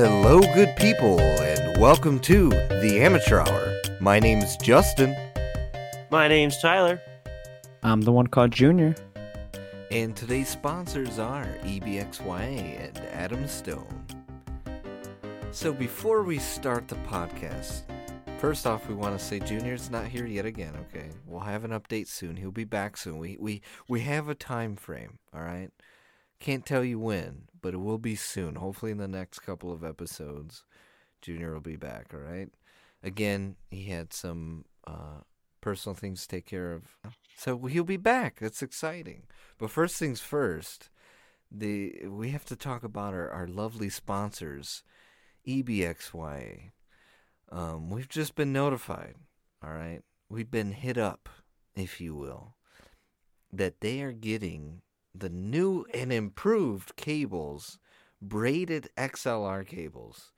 Hello, good people, and welcome to the Amateur Hour. My name's Justin, My name's Tyler. I'm the one called Junior. and today's sponsors are EBXYA and Adam Stone. So, before we start the podcast, first off, we want to say Junior's not here yet again. Okay, we'll have an update soon. He'll be back soon. We we we have a time frame. All right, can't tell you when, but it will be soon. Hopefully, in the next couple of episodes, Junior will be back. All right. Again, he had some uh, personal things to take care of, so he'll be back. That's exciting. But first things first, the we have to talk about our, our lovely sponsors, EBXYA. Um, we've just been notified. All right, we've been hit up, if you will, that they are getting the new and improved cables, braided XLR cables.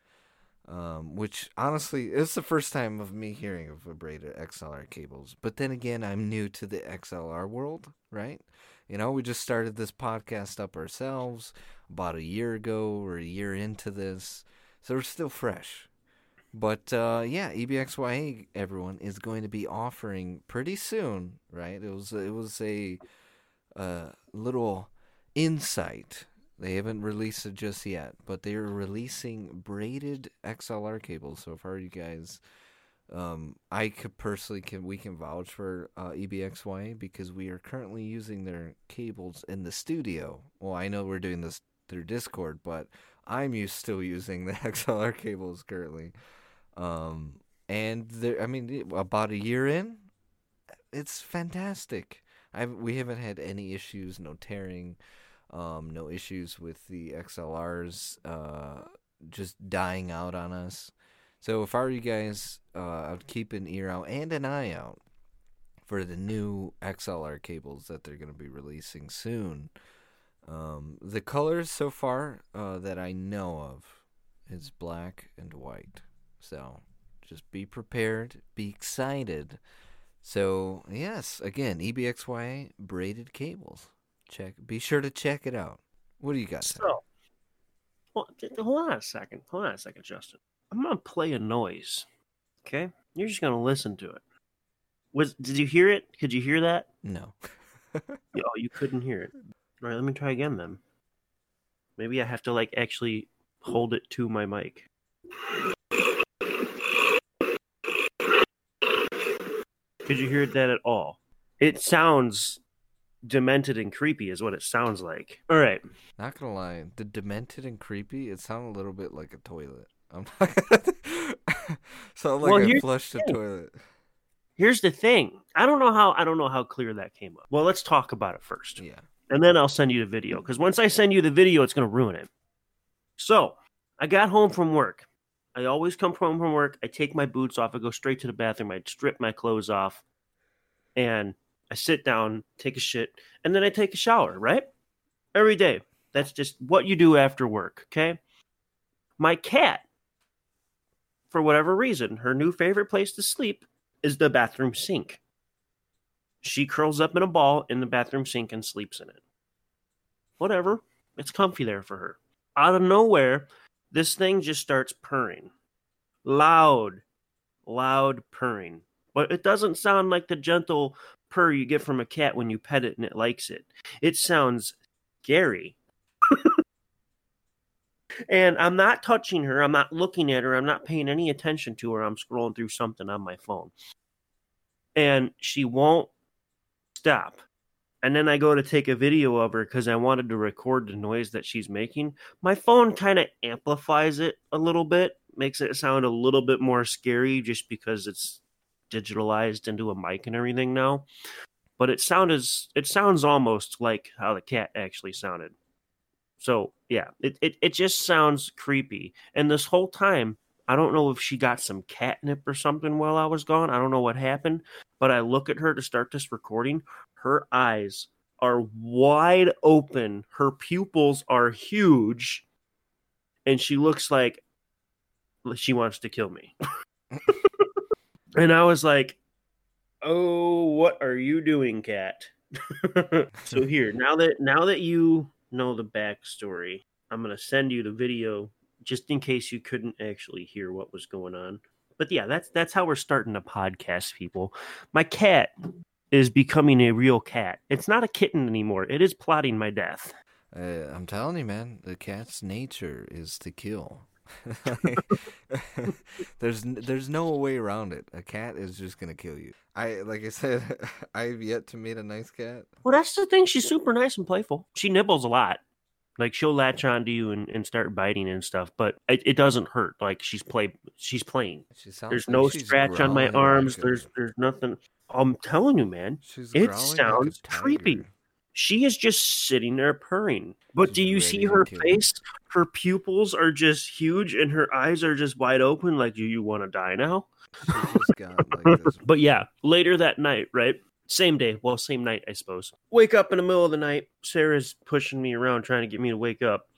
Um, which honestly it's the first time of me hearing of braided XLR cables. But then again, I'm new to the XLR world, right? You know, we just started this podcast up ourselves about a year ago or a year into this, so we're still fresh. But uh, yeah, EBXYA everyone is going to be offering pretty soon, right? It was it was a uh, little insight. They haven't released it just yet, but they are releasing braided XLR cables. So far, you guys, um, I could personally can we can vouch for uh, EBXYA because we are currently using their cables in the studio. Well, I know we're doing this through Discord, but I'm used still using the XLR cables currently. Um, and I mean, about a year in, it's fantastic. I we haven't had any issues, no tearing, um, no issues with the XLRs uh, just dying out on us. So if I were you guys, uh, I'd keep an ear out and an eye out for the new XLR cables that they're going to be releasing soon. Um, the colors so far uh, that I know of is black and white. So just be prepared, be excited. So yes, again, E EBXYA braided cables. Check. Be sure to check it out. What do you got? So, well, hold on a second. Hold on a second, Justin. I'm gonna play a noise. Okay, you're just gonna listen to it. Was did you hear it? Could you hear that? No. oh, you couldn't hear it. All right, let me try again then. Maybe I have to like actually hold it to my mic. Could you hear that at all? It sounds demented and creepy, is what it sounds like. All right. Not gonna lie, the demented and creepy. It sounded a little bit like a toilet. I'm not gonna. sounded like Well, I flushed a the thing. toilet. Here's the thing. I don't know how I don't know how clear that came up. Well, let's talk about it first. Yeah. And then I'll send you the video because once I send you the video, it's going to ruin it. So, I got home from work. I always come home from work, I take my boots off, I go straight to the bathroom, I strip my clothes off, and I sit down, take a shit, and then I take a shower, right? Every day. That's just what you do after work, okay? My cat, for whatever reason, her new favorite place to sleep is the bathroom sink. She curls up in a ball in the bathroom sink and sleeps in it. Whatever. It's comfy there for her. Out of nowhere, this thing just starts purring. Loud, loud purring. But it doesn't sound like the gentle purr you get from a cat when you pet it and it likes it. It sounds scary. and I'm not touching her. I'm not looking at her. I'm not paying any attention to her. I'm scrolling through something on my phone. And she won't stop. And then I go to take a video of her because I wanted to record the noise that she's making. My phone kind of amplifies it a little bit, makes it sound a little bit more scary just because it's digitalized into a mic and everything now. But it sounded it sounds almost like how the cat actually sounded. So yeah, it, it, it just sounds creepy. And this whole time, I don't know if she got some catnip or something while I was gone. I don't know what happened. But I look at her to start this recording. Her eyes are wide open. Her pupils are huge. And she looks like she wants to kill me. and I was like, "Oh, what are you doing, cat?" so here, now that now that you know the backstory, I'm gonna send you the video just in case you couldn't actually hear what was going on. But yeah, that's that's how we're starting a podcast, people. My cat is becoming a real cat. It's not a kitten anymore. It is plotting my death. Uh, I'm telling you, man, the cat's nature is to kill. there's there's no way around it. A cat is just gonna kill you. I like I said, I've yet to meet a nice cat. Well, that's the thing. She's super nice and playful. She nibbles a lot. Like she'll latch onto you and, and start biting and stuff, but it, it doesn't hurt. Like she's play she's playing. She There's like no she's scratch on my arms. like a- There's there's nothing. I'm telling you, man. she's it growling like sounds creepy. She is just sitting there purring. But do you see her face? Her pupils are just huge and her eyes are just wide open. Like, do you want to die now? Got like. But yeah, later that night, right? Same day. Well, same night, I suppose. Wake up in the middle of the night. Sarah's pushing me around trying to get me to wake up.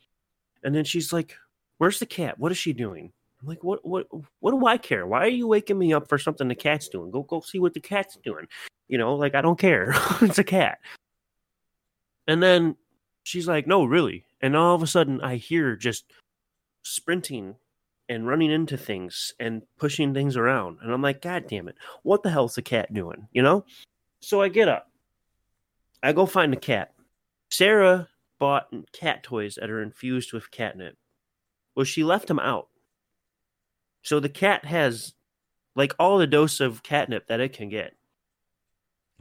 And then she's like, Where's the cat? What is she doing? I'm like, what what what do I care? Why are you waking me up for something the cat's doing? Go go see what the cat's doing. You know, like I don't care. it's a cat. And then she's like, No, really. And all of a sudden I hear just sprinting and running into things and pushing things around. And I'm like, God damn it. What the hell's the cat doing? You know? So I get up. I go find the cat. Sarah bought cat toys that are infused with catnip. Well, she left them out. So the cat has like all the dose of catnip that it can get.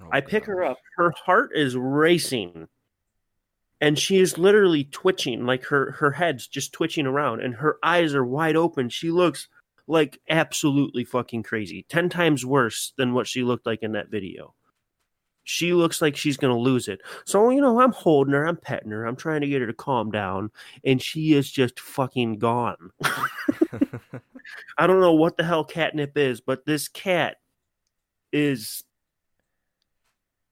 Oh, I pick her up. Her heart is racing. And she is literally twitching, like her her head's just twitching around and her eyes are wide open. She looks like absolutely fucking crazy. 10 times worse than what she looked like in that video. She looks like she's going to lose it. So, you know, I'm holding her, I'm petting her, I'm trying to get her to calm down, and she is just fucking gone. I don't know what the hell catnip is, but this cat is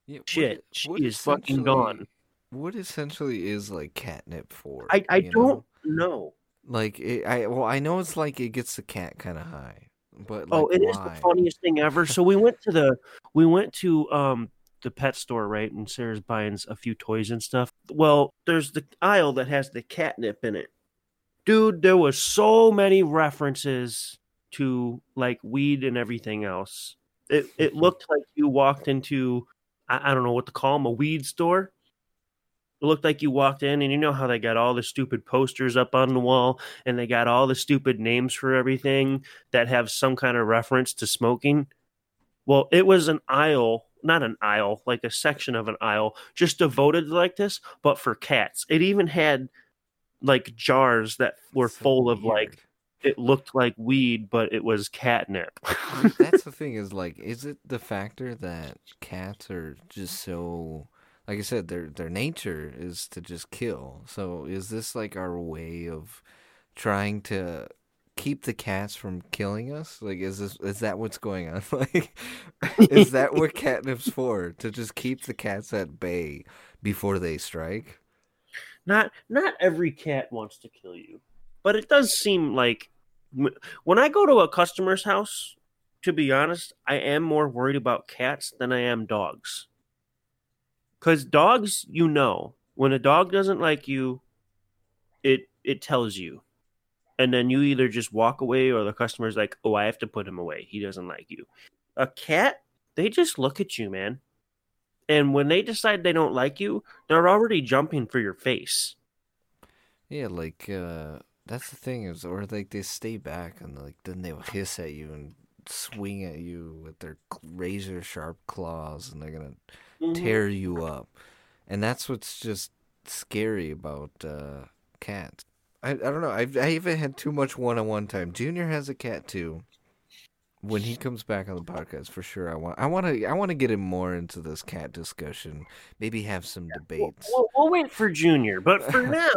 Yeah, what shit. She what is fucking gone. What essentially is like catnip for? I, I don't know. like. It, I well, I know it's like it gets the cat kind of high, but oh, like, it is why? the funniest thing ever. So we went to the we went to um the pet store, right? And Sarah's buying a few toys and stuff. Well, there's the aisle that has the catnip in it. Dude, there was so many references to like weed and everything else. It it mm-hmm. looked like you walked into I, I don't know what to call them, a weed store. It looked like you walked in, and you know how they got all the stupid posters up on the wall, and they got all the stupid names for everything that have some kind of reference to smoking. Well, it was an aisle, not an aisle, like a section of an aisle, just devoted like this, but for cats. It even had like jars that were So full of like it looked like weed, but it was catnip. That's the thing is like, is it the factor that cats are just so, like I said, their their nature is to just kill. So is this like our way of trying to keep the cats from killing us? Like, is this is that what's going on? Like, is that what catnip's for? To just keep the cats at bay before they strike? not not every cat wants to kill you, but it does seem like when I go to a customer's house, to be honest, I am more worried about cats than I am dogs. Cuz dogs, you know, when a dog doesn't like you, it it tells you. And then you either just walk away or the customer's like, "Oh, I have to put him away. He doesn't like you." A cat, they just look at you, man. And when they decide they don't like you, they're already jumping for your face. Yeah, like uh that's the thing is, or like they stay back and like then they'll hiss at you and swing at you with their razor sharp claws, and they're gonna Mm-hmm. tear you up, and that's what's just scary about uh cats. I I don't know. I've I haven't had too much one on one time. Junior has a cat too. When he comes back on the podcast, for sure, I want I want to I want to get him more into this cat discussion. Maybe have some We'll, debates. we'll, we'll wait for Junior, but for now,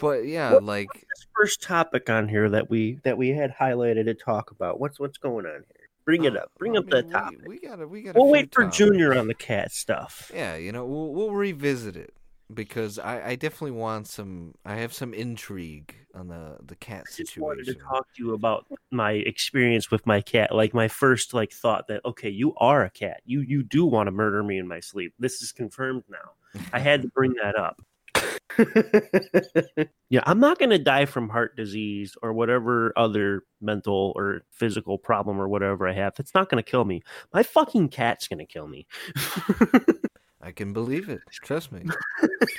But yeah, What- like this first topic on here that we that we had highlighted to talk about. What's what's going on here? Bring it uh, up. Bring I up the mean, topic. We, we gotta we gotta. We'll wait for Junior on the cat stuff. Yeah, you know, we'll we'll revisit it because I, I definitely want some. I have some intrigue on the the cat situation. I just wanted to talk to you about my experience with my cat. Like my first like thought that okay, you are a cat. You you do want to murder me in my sleep. This is confirmed now. I had to bring that up. yeah, I'm not going to die from heart disease or whatever other mental or physical problem or whatever I have. It's not going to kill me. My fucking cat's going to kill me. I can believe it. Trust me.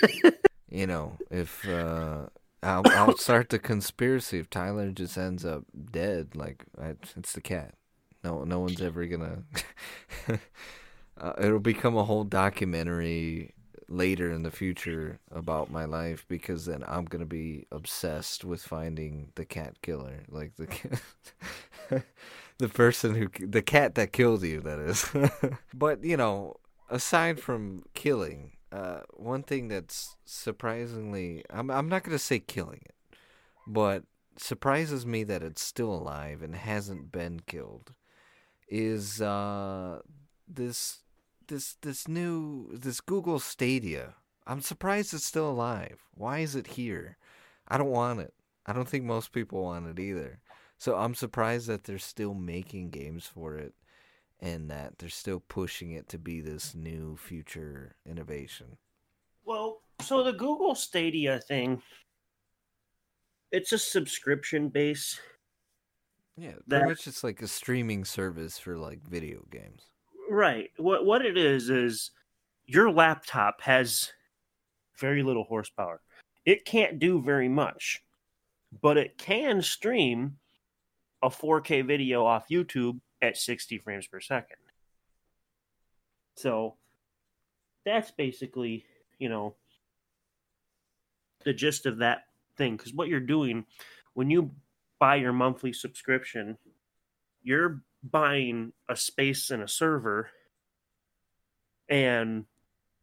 you know, if uh, I'll, I'll start the conspiracy if Tyler just ends up dead, like I, it's the cat. No, no one's ever gonna. uh, it'll become a whole documentary later in the future about my life because then I'm gonna be obsessed with finding the cat killer, like the the person who the cat that killed you. That is, but you know, aside from killing, uh, one thing that's surprisingly, I'm I'm not gonna say killing it, but surprises me that it's still alive and hasn't been killed, is uh, this this this new this Google Stadia. I'm surprised it's still alive. Why is it here? I don't want it. I don't think most people want it either. So I'm surprised that they're still making games for it and that they're still pushing it to be this new future innovation. Well, so the Google Stadia thing, it's a subscription base. Yeah, pretty that, much it's like a streaming service for like video games. Right. What what it is is your laptop has very little horsepower. It can't do very much, but it can stream a 4K video off YouTube at 60 frames per second. So that's basically, you know, the gist of that thing. Because what you're doing when you buy your monthly subscription, you're buying a space and a server, and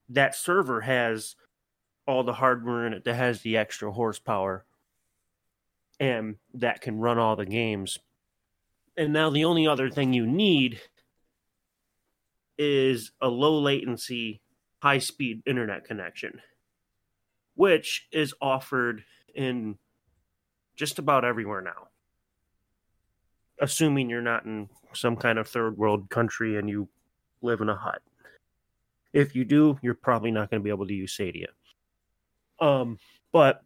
that server has all the hardware in it that has the extra horsepower and that can run all the games and now the only other thing you need is a low latency, high speed internet connection, which is offered in just about everywhere now. Assuming you're not in some kind of third world country and you live in a hut. If you do, you're probably not going to be able to use Stadia. Um, but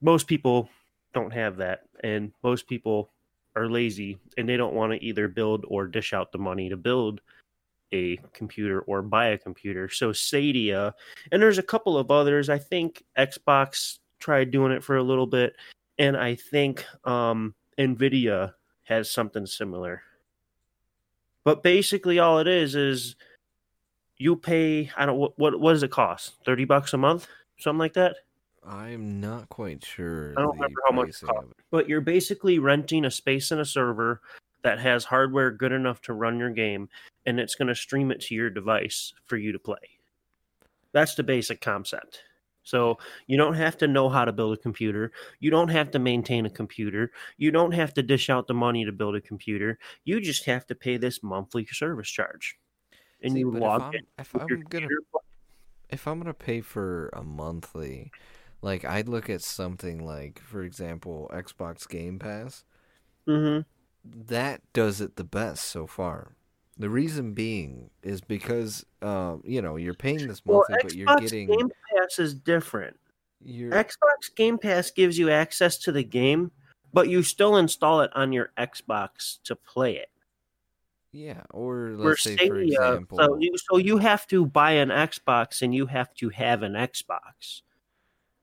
most people don't have that, and most people are lazy and they don't want to either build or dish out the money to build a computer or buy a computer. So Stadia, and there's a couple of others. I think Xbox tried doing it for a little bit, and I think um, Nvidia has something similar. But basically, all it is is you pay. I don't what what, what does it cost? Thirty bucks a month, something like that. I'm not quite sure. I don't remember how much it cost, but you're basically renting a space in a server that has hardware good enough to run your game, and it's going to stream it to your device for you to play. That's the basic concept. So you don't have to know how to build a computer. You don't have to maintain a computer. You don't have to dish out the money to build a computer. You just have to pay this monthly service charge, and See, you log if I'm, if I'm gonna if I'm gonna pay for a monthly, like I'd look at something like, for example, Xbox Game Pass. Mm-hmm. That does it the best so far. The reason being is because, uh, you know, you're paying this monthly, well, but you're getting Xbox Game Pass is different. Your Xbox Game Pass gives you access to the game, but you still install it on your Xbox to play it. Yeah, or let's say for example, so you, so you have to buy an Xbox and you have to have an Xbox.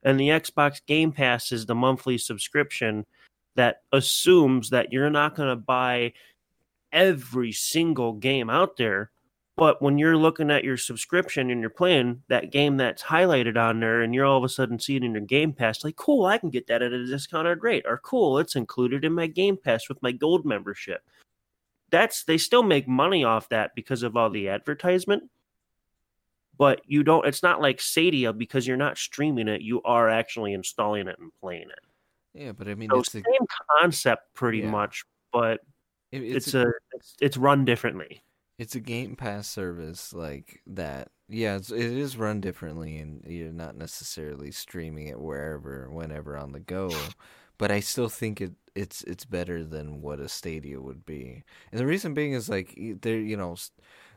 And the Xbox Game Pass is the monthly subscription that assumes that you're not going to buy every single game out there. But when you're looking at your subscription and you're playing that game that's highlighted on there, and you're all of a sudden seeing in your Game Pass, like, cool, I can get that at a discounted rate, or cool, it's included in my Game Pass with my gold membership. That's they still make money off that because of all the advertisement but you don't it's not like Stadia because you're not streaming it, you are actually installing it and playing it. Yeah, but I mean so it's the same concept pretty yeah. much, but it, it's, it's, a, a it's, it's, run differently. It's a Game Pass service like that. Yeah, it's, it is run differently, and you're not necessarily streaming it wherever, whenever on the go. But I still think it it's it's better than what a Stadia would be, and the reason being is like there, you know,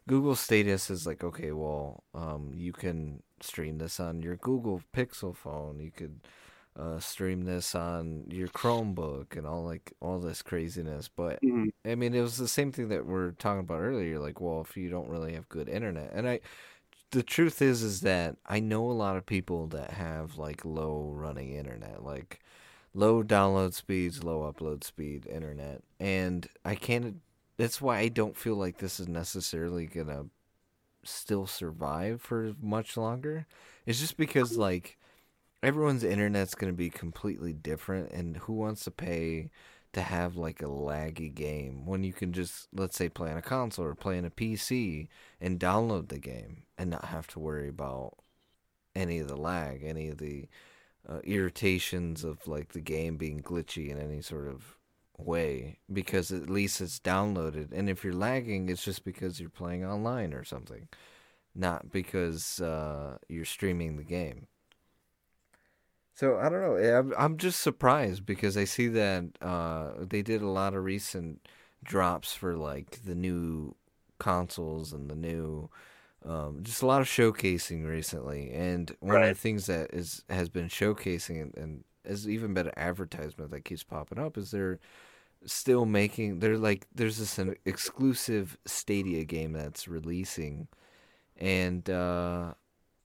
Google Stadia is like, okay, well, um, you can stream this on your Google Pixel phone. You could uh, stream this on your Chromebook and all like all this craziness. But Mhm. I mean, it was the same thing that we're talking about earlier. Like, well, if you don't really have good internet, and I, the truth is, is that I know a lot of people that have like low running internet, like low download speeds, low upload speed internet, and I can't. That's why I don't feel like this is necessarily gonna still survive for much longer. It's just because like everyone's internet's going to be completely different and who wants to pay to have like a laggy game when you can just let's say play on a console or play on a PC and download the game and not have to worry about any of the lag, any of the uh, irritations of like the game being glitchy in any sort of way because at least it's downloaded and if you're lagging it's just because you're playing online or something not because uh, you're streaming the game so I don't know. I'm I'm just surprised because I see that uh, they did a lot of recent drops for like the new consoles and the new, um, just a lot of showcasing recently. And one of the things that is has been showcasing and, and has even been an advertisement that keeps popping up is they're still making. They're like there's this an exclusive Stadia game that's releasing, and. uh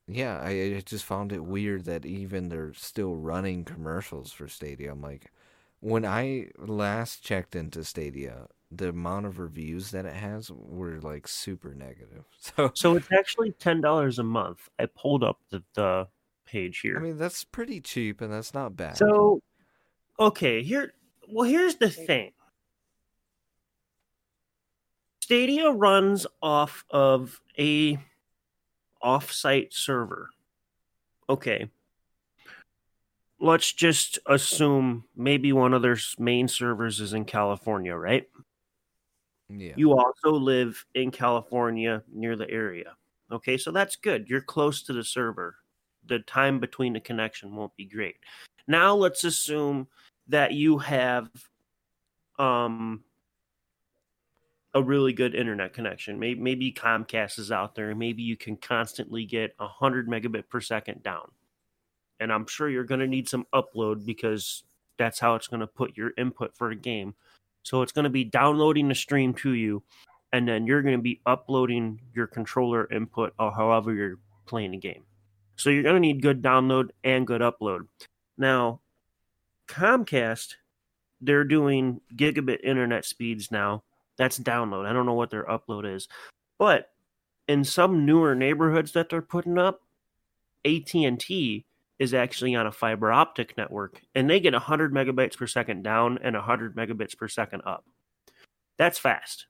yeah, I, I just found it weird that even they're still running commercials for Stadia. I'm like, when I last checked into Stadia, the amount of reviews that it has were like super negative. So So it's actually ten dollars a month. I pulled up the, the page here. I mean, that's pretty cheap, and that's not bad. So, okay, here. Well, here's the thing. Stadia runs off of a off-site server. Okay. Let's just assume maybe one of their main servers is in California, right? yeah, You also live in California near the area. Okay, so that's good. You're close to the server. The time between the connection won't be great. Now let's assume that you have um a really good internet connection. Maybe, maybe Comcast is out there maybe you can constantly get 100 megabit per second down. And I'm sure you're going to need some upload because that's how it's going to put your input for a game. So it's going to be downloading the stream to you, and then you're going to be uploading your controller input or however you're playing the game. So you're going to need good download and good upload. Now, Comcast, they're doing gigabit internet speeds now. That's download. I don't know what their upload is, but in some newer neighborhoods that they're putting up, AT&T is actually on a fiber optic network and they get 100 megabytes per second down and 100 megabits per second up. That's fast.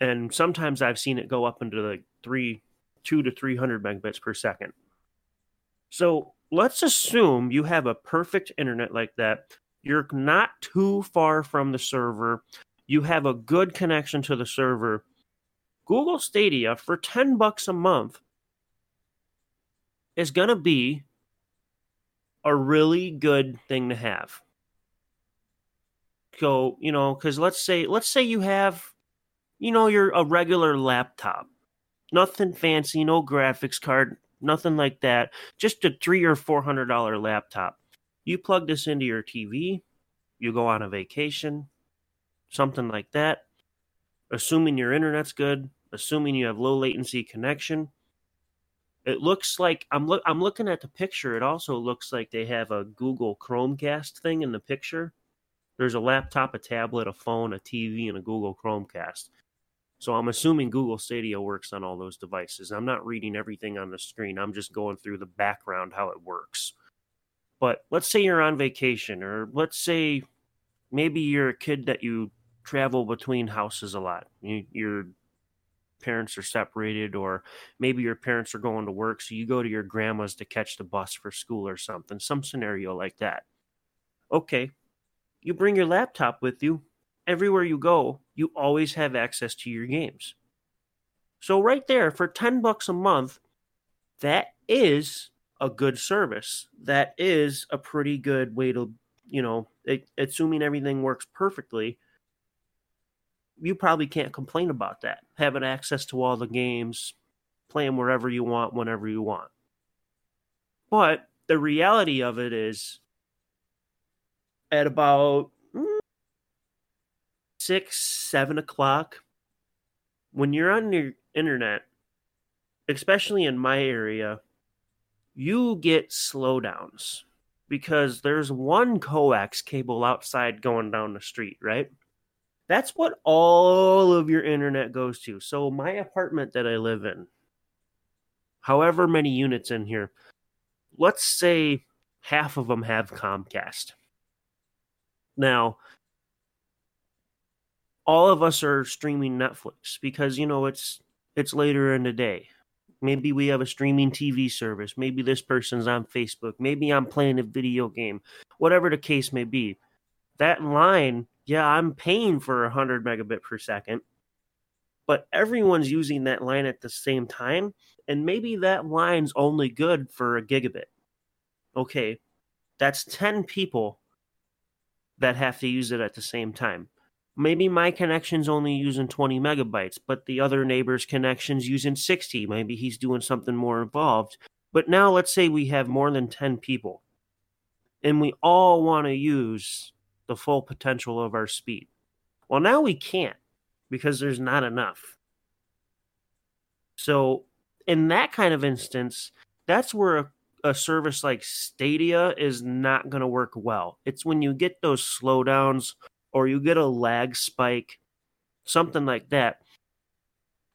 And sometimes I've seen it go up into the 3 2 to 300 megabits per second. So, let's assume you have a perfect internet like that. You're not too far from the server. You have a good connection to the server. Google Stadia for 10 bucks a month is going to be a really good thing to have. So, you know, cuz let's say let's say you have you know, you're a regular laptop. Nothing fancy, no graphics card, nothing like that. Just a 3 or 400 dollar laptop. You plug this into your TV, you go on a vacation, something like that. Assuming your internet's good, assuming you have low latency connection, it looks like I'm look I'm looking at the picture. It also looks like they have a Google Chromecast thing in the picture. There's a laptop, a tablet, a phone, a TV, and a Google Chromecast. So I'm assuming Google Stadia works on all those devices. I'm not reading everything on the screen. I'm just going through the background how it works. But let's say you're on vacation, or let's say maybe you're a kid that you travel between houses a lot. You, your parents are separated, or maybe your parents are going to work, so you go to your grandma's to catch the bus for school or something, some scenario like that. Okay, you bring your laptop with you. Everywhere you go, you always have access to your games. So, right there, for 10 bucks a month, that is a good service. That is a pretty good way to, you know, it, assuming everything works perfectly, you probably can't complain about that. Having access to all the games, playing wherever you want, whenever you want. But the reality of it is, at about six, seven o'clock, when you're on your internet, especially in my area, you get slowdowns because there's one coax cable outside going down the street, right? That's what all of your internet goes to. So, my apartment that I live in, however many units in here, let's say half of them have Comcast. Now, all of us are streaming Netflix because you know it's it's later in the day. Maybe we have a streaming TV service. Maybe this person's on Facebook. Maybe I'm playing a video game. Whatever the case may be. That line, yeah, I'm paying for 100 megabit per second, but everyone's using that line at the same time. And maybe that line's only good for a gigabit. Okay, that's 10 people that have to use it at the same time. Maybe my connection's only using 20 megabytes, but the other neighbor's connection's using 60. Maybe he's doing something more involved. But now let's say we have more than 10 people and we all want to use the full potential of our speed. Well, now we can't because there's not enough. So, in that kind of instance, that's where a, a service like Stadia is not going to work well. It's when you get those slowdowns or you get a lag spike, something like that.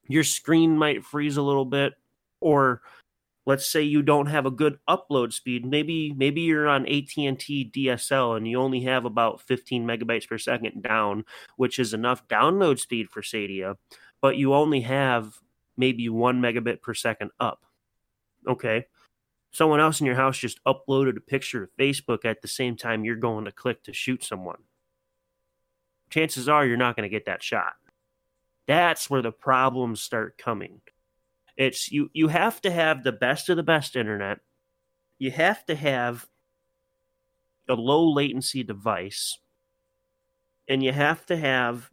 Your screen might freeze a little bit, or let's say you don't have a good upload speed. Maybe maybe you're on AT&T DSL and you only have about 15 megabytes per second down, which is enough download speed for Stadia, but you only have maybe 1 megabit per second up. Okay. Someone else in your house just uploaded a picture of Facebook at the same time you're going to click to shoot someone chances are you're not going to get that shot. That's where the problems start coming. It's you you have to have the best of the best internet. You have to have a low latency device and you have to have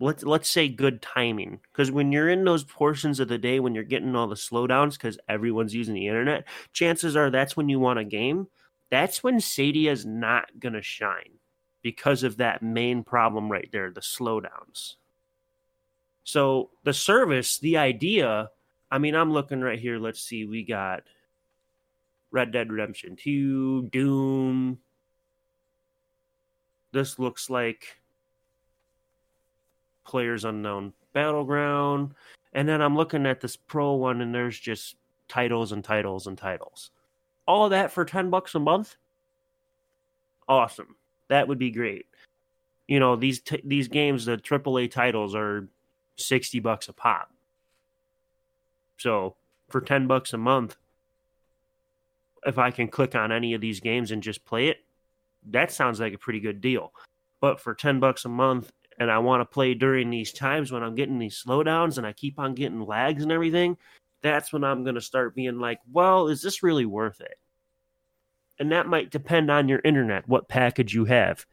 let's let's say good timing because when you're in those portions of the day when you're getting all the slowdowns because everyone's using the internet chances are that's when you want a game that's when Stadia is not gonna shine because of that main problem right there the slowdowns. So the service, the idea, I mean, I'm looking right here. Let's see, we got Red Dead Redemption 2, Doom. This looks like Players Unknown Battleground. And then I'm looking at this Pro one, and there's just titles and titles and titles. All of that for 10 bucks a month? Awesome. That would be great. You know, these t- these games, the AAA titles are 60 bucks a pop. So, for 10 bucks a month, if I can click on any of these games and just play it, that sounds like a pretty good deal. But for 10 bucks a month and I want to play during these times when I'm getting these slowdowns and I keep on getting lags and everything, that's when I'm going to start being like, well, is this really worth it? And that might depend on your internet, what package you have.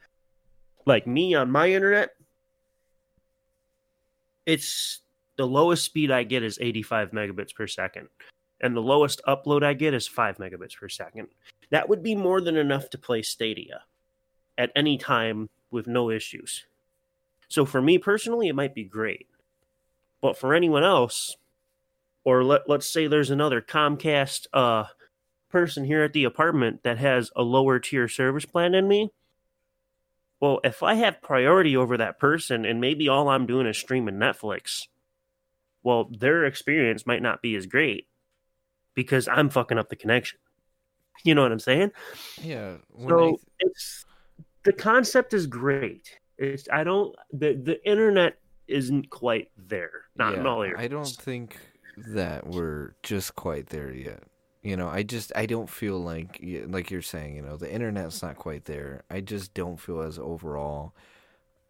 Like me on my internet, it's the lowest speed I get is 85 megabits per second, and the lowest upload I get is 5 megabits per second. That would be more than enough to play Stadia at any time with no issues. So for me personally, it might be great. But for anyone else, or let, let's say there's another Comcast uh, person here at the apartment that has a lower tier service plan than me, well, if I have priority over that person and maybe all I'm doing is streaming Netflix, well, their experience might not be as great because I'm fucking up the connection. You know what I'm saying? Yeah. So th- it's the concept is great. It's I don't the the internet isn't quite there. Not yeah, in all areas. I don't think that we're just quite there yet. You know, I just I don't feel like like you're saying, you know, the internet's not quite there. I just don't feel as overall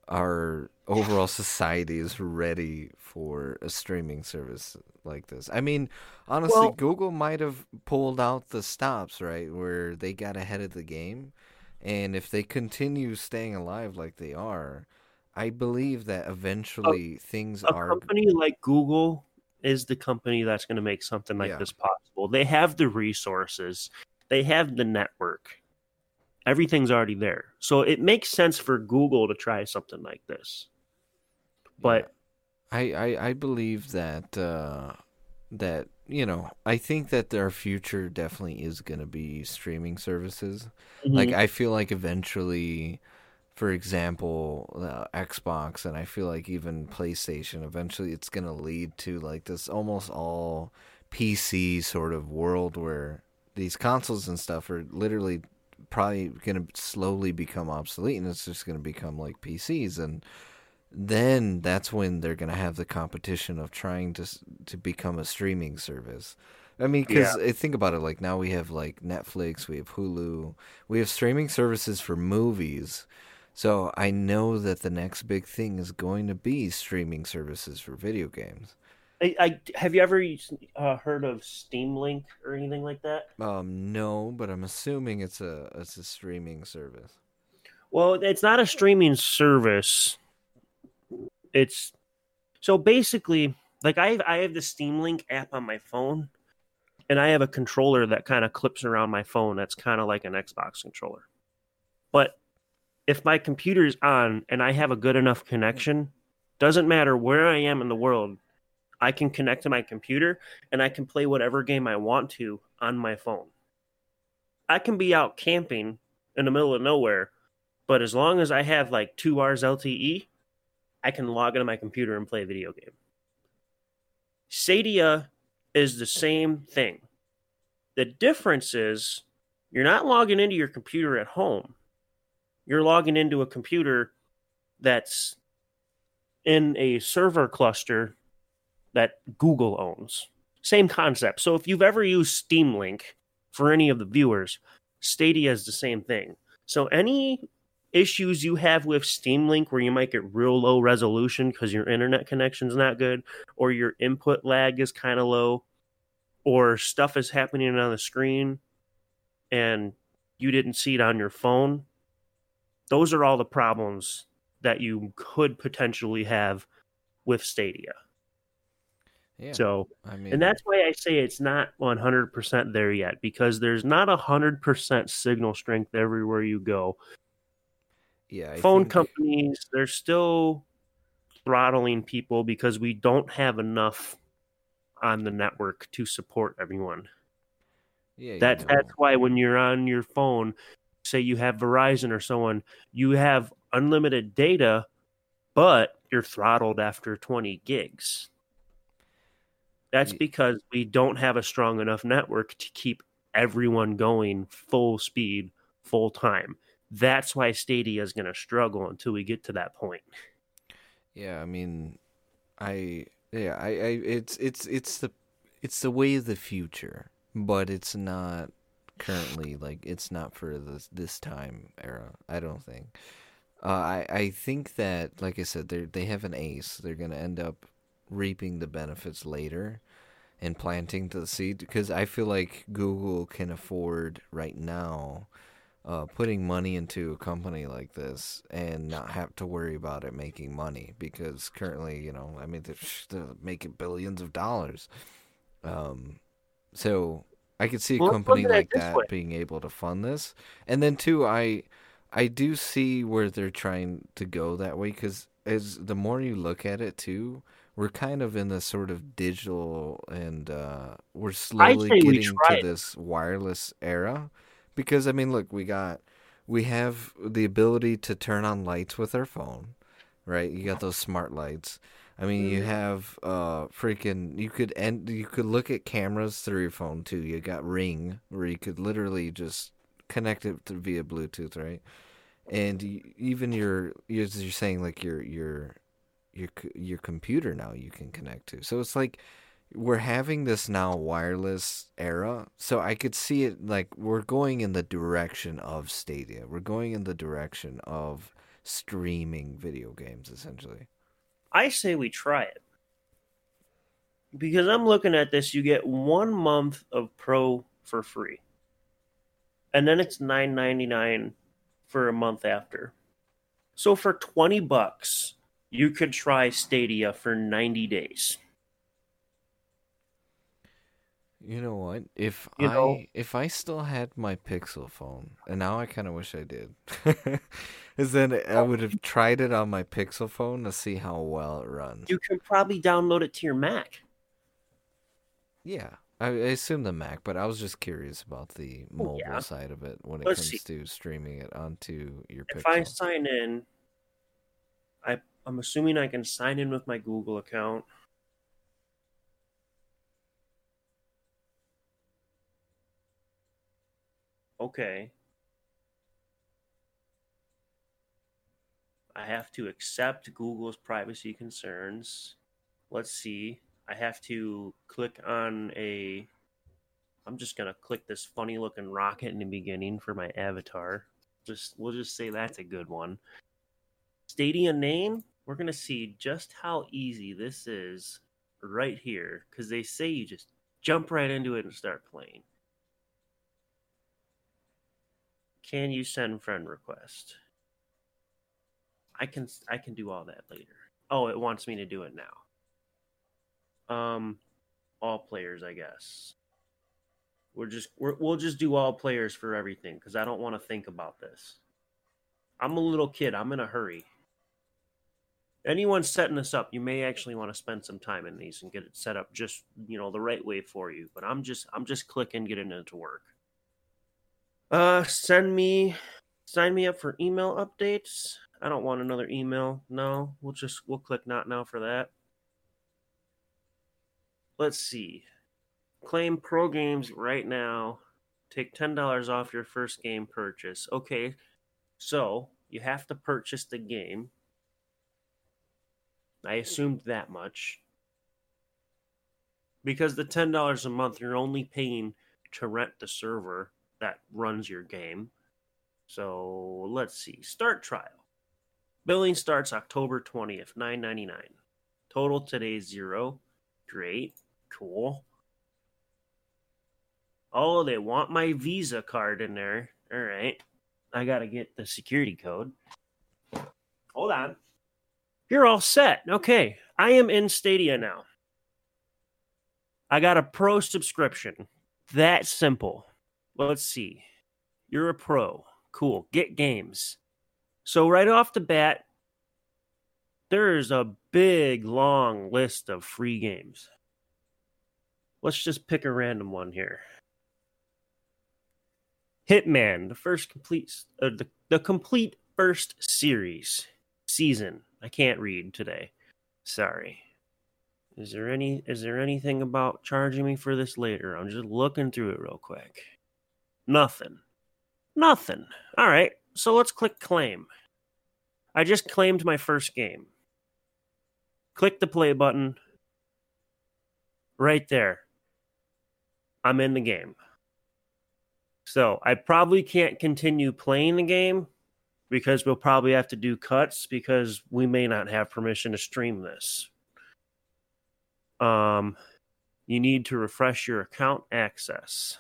our overall society is ready for a streaming service like this. I mean, honestly, well, Google might have pulled out the stops, right, where they got ahead of the game. And if they continue staying alive like they are, I believe that eventually things a are. company like Google is the company that's going to make something like Yeah. this possible. They have the resources, they have the network. Everything's already there. So it makes sense for Google to try something like this. But I, I I believe that uh, that you know I think that their future definitely is going to be streaming services. Like Mhm. I feel like eventually, for example, uh, Xbox and I feel like even PlayStation, eventually it's going to lead to like this almost all PC sort of world where these consoles and stuff are literally probably going to slowly become obsolete and it's just going to become like PCs and then that's when they're going to have the competition of trying to to become a streaming service. I mean, because think about it. Like now we have like Netflix, we have Hulu, we have streaming services for movies. So I know that the next big thing is going to be streaming services for video games. I, I have you ever uh, heard of Steam Link or anything like that? Um, no, but I'm assuming it's a it's a streaming service. Well, it's not a streaming service. It's so basically like I have, I have the Steam Link app on my phone, and I have a controller that kind of clips around my phone. That's kind of like an Xbox controller. But if my computer is on and I have a good enough connection, doesn't matter where I am in the world, I can connect to my computer and I can play whatever game I want to on my phone. I can be out camping in the middle of nowhere but as long as I have like two hours LTE, I can log into my computer and play a video game. Stadia is the same thing. The difference is you're not logging into your computer at home. You're logging into a computer that's in a server cluster that Google owns. Same concept. So if you've ever used Steam Link for any of the viewers, Stadia is the same thing. So any issues you have with Steam Link where you might get real low resolution because your internet connection's not good, or your input lag is kind of low, or stuff is happening on the screen and you didn't see it on your phone, those are all the problems that you could potentially have with Stadia. Yeah. So, I mean, and that's why I say it's not 100% there yet because there's not 100% signal strength everywhere you go. yeah, I phone think- companies they're still throttling people because we don't have enough on the network to support everyone. Yeah, That know. that's why when you're on your phone, say you have Verizon or someone, you have unlimited data, but you're throttled after 20 gigs. That's because we don't have a strong enough network to keep everyone going full speed, full time. That's why Stadia is going to struggle until we get to that point. Yeah, I mean, I yeah, I, I it's it's it's the it's the way of the future, but it's not currently like it's not for this this time era. I don't think. Uh, I I think that like I said, they they have an ace. They're gonna end up reaping the benefits later and planting the seed because I feel like Google can afford right now uh, putting money into a company like this and not have to worry about it making money because currently, you know, I mean, they're, they're making billions of dollars. Um, so I could see a Well, company look at it like that way. being able to fund this, and then too, I I do see where they're trying to go that way because as the more you look at it too, we're kind of in this sort of digital and uh, we're slowly getting to this wireless era because I mean, look, we got we have the ability to turn on lights with our phone, right? You got those smart lights. I mean, you Mhm. have uh freaking you could end you could look at cameras through your phone too. You got Ring where you could literally just connect it to, via Bluetooth, right? And you, even your you're, you're saying like your your your your computer now you can connect to. So it's like we're having this now wireless era. So I could see it like we're going in the direction of Stadia. We're going in the direction of streaming video games essentially. I say we try it. Because I'm looking at this, you get one month of Pro for free. And then it's nine ninety nine for a month after. So for 20 bucks, you could try Stadia for 90 days. You know what? If You I know- if I still had my Pixel phone, and now I kind of wish I did, is then I would have um, tried it on my Pixel phone to see how well it runs. You can probably download it to your Mac. Yeah, I, I assume the Mac, but I was just curious about the Oh, mobile yeah. side of it when it Let's comes see. to streaming it onto your pixel. If Pixel. I sign in, I I'm assuming I can sign in with my Google account. Okay. I have to accept Google's privacy concerns. Let's see. I have to click on a I'm just to click this funny looking rocket in the beginning for my avatar just we'll just say that's a good one. Stadia name, we're gonna see just how easy this is right here because they say you just jump right into it and start playing. Can you send friend request? I can I can do all that later. Oh, it wants me to do it now. Um, all players, I guess. We're just we're, we'll just do all players for everything because I don't want to think about this. I'm a little kid. I'm in a hurry. Anyone setting this up, you may actually want to spend some time in these and get it set up just you know the right way for you. But I'm just I'm just clicking getting it to work. Uh, send me sign me up for email updates. I don't want another email. No, we'll just we'll click not now for that. Let's see. Claim pro games right now. Take $10 off your first game purchase. Okay so you have to purchase the game. I assumed that much. Because the $10 a month you're only paying to rent the server that runs your game. So let's see. Start trial billing starts october 20th 9.99 total today zero great cool Oh, they want my Visa card in there. All right. I got to get the security code. Hold on. You're all set. Okay. I am in Stadia now. I got a pro subscription. That simple. Let's see. You're a pro. Cool. Get games. So, right off the bat, there's a big, long list of free games. Let's just pick a random one here. Hitman, the first complete, uh, the, the complete first series season. I can't read today. Sorry. Is there any is there anything about charging me for this later? I'm just looking through it real quick. Nothing. Nothing. All right. So let's click claim. I just claimed my first game. Click the play button. Right there. I'm in the game. So I probably can't continue playing the game because we'll probably have to do cuts because we may not have permission to stream this. Um, you need to refresh your account access.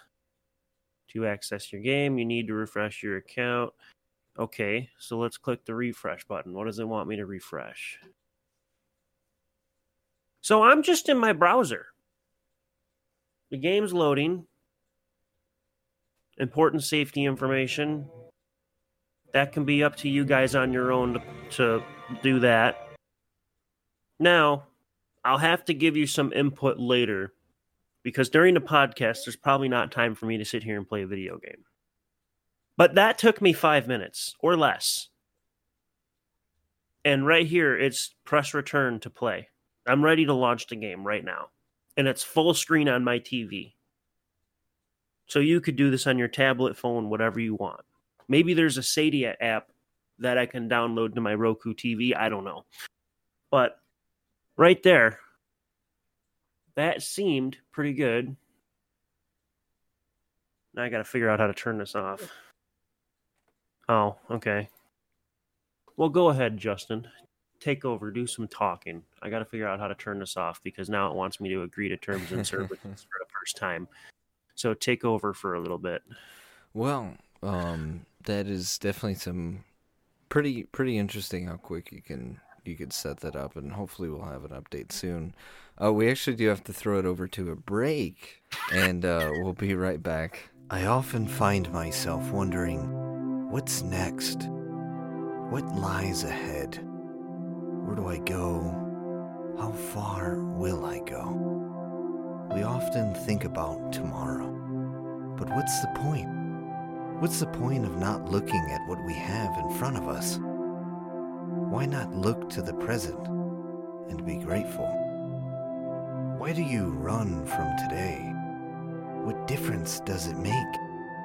To access your game, you need to refresh your account. Okay, so let's click the refresh button. What does it want me to refresh? So I'm just in my browser. The game's loading important safety information. That can be up to you guys on your own to, to do that. Now, I'll have to give you some input later because during the podcast, there's probably not time for me to sit here and play a video game. But that took me five minutes or less. And right here, it's press return to play. I'm ready to launch the game right now. And it's full screen on my TV. So you could do this on your tablet, phone, whatever you want. Maybe there's a Stadia app that I can download to my Roku TV. I don't know. But right there, that seemed pretty good. Now I got to figure out how to turn this off. Oh, okay. Well, go ahead, Justin. Take over. Do some talking. I got to figure out how to turn this off because now it wants me to agree to terms and services for the first time. So take over for a little bit. Well, um, that is definitely some pretty pretty interesting how quick you can you could set that up, and hopefully we'll have an update soon. Uh, we actually do have to throw it over to a break, and uh, we'll be right back. I often find myself wondering, what's next? What lies ahead? Where do I go? How far will I go? We often think about tomorrow, but what's the point? What's the point of not looking at what we have in front of us? Why not look to the present and be grateful? Why do you run from today? What difference does it make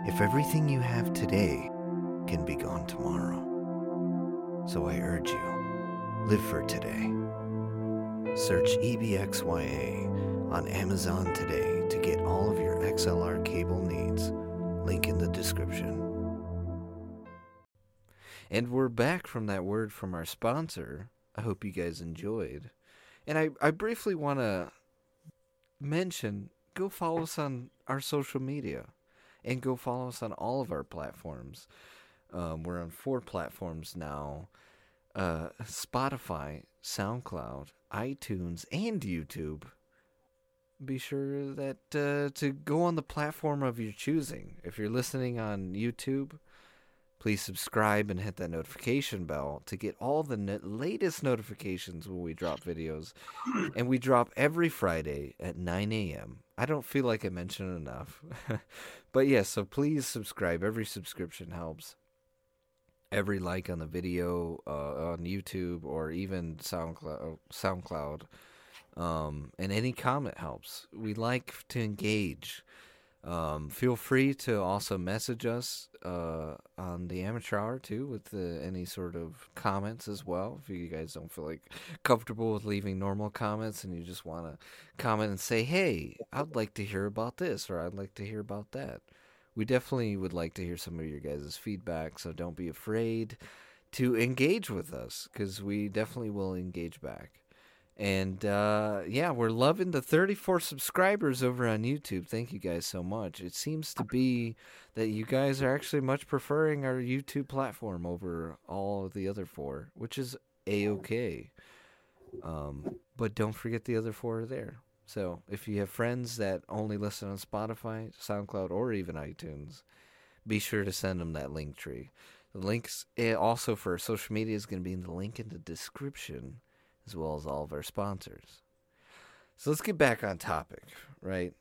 if everything you have today can be gone tomorrow? So I urge you, live for today. Search EBXYA on Amazon today to get all of your XLR cable needs. Link in the description. And we're back from that word from our sponsor. I hope you guys enjoyed. And I, I briefly want to mention go follow us on our social media and go follow us on all of our platforms. Um, we're on four platforms now uh, Spotify, SoundCloud, iTunes, and YouTube. Be sure that uh, to go on the platform of your choosing. If you're listening on YouTube, please subscribe and hit that notification bell to get all the no- latest notifications when we drop videos. And we drop every Friday at 9 a.m. I don't feel like I mentioned enough. but yes, yeah, so please subscribe. Every subscription helps every like on the video uh, on YouTube or even SoundCloud, SoundCloud, um, and any comment helps. We like to engage. Um, feel free to also message us uh, on the amateur hour too with the, any sort of comments as well. If you guys don't feel like comfortable with leaving normal comments and you just want to comment and say, "Hey, I'd like to hear about this," or "I'd like to hear about that." We definitely would like to hear some of your guys' feedback. So don't be afraid to engage with us because we definitely will engage back. And uh, yeah, we're loving the 34 subscribers over on YouTube. Thank you guys so much. It seems to be that you guys are actually much preferring our YouTube platform over all the other four, which is a okay. Um, but don't forget the other four are there. So if you have friends that only listen on Spotify, SoundCloud, or even iTunes, be sure to send them that link tree. The links eh, also for social media is going to be in the link in the description, as well as all of our sponsors. So let's get back on topic, right?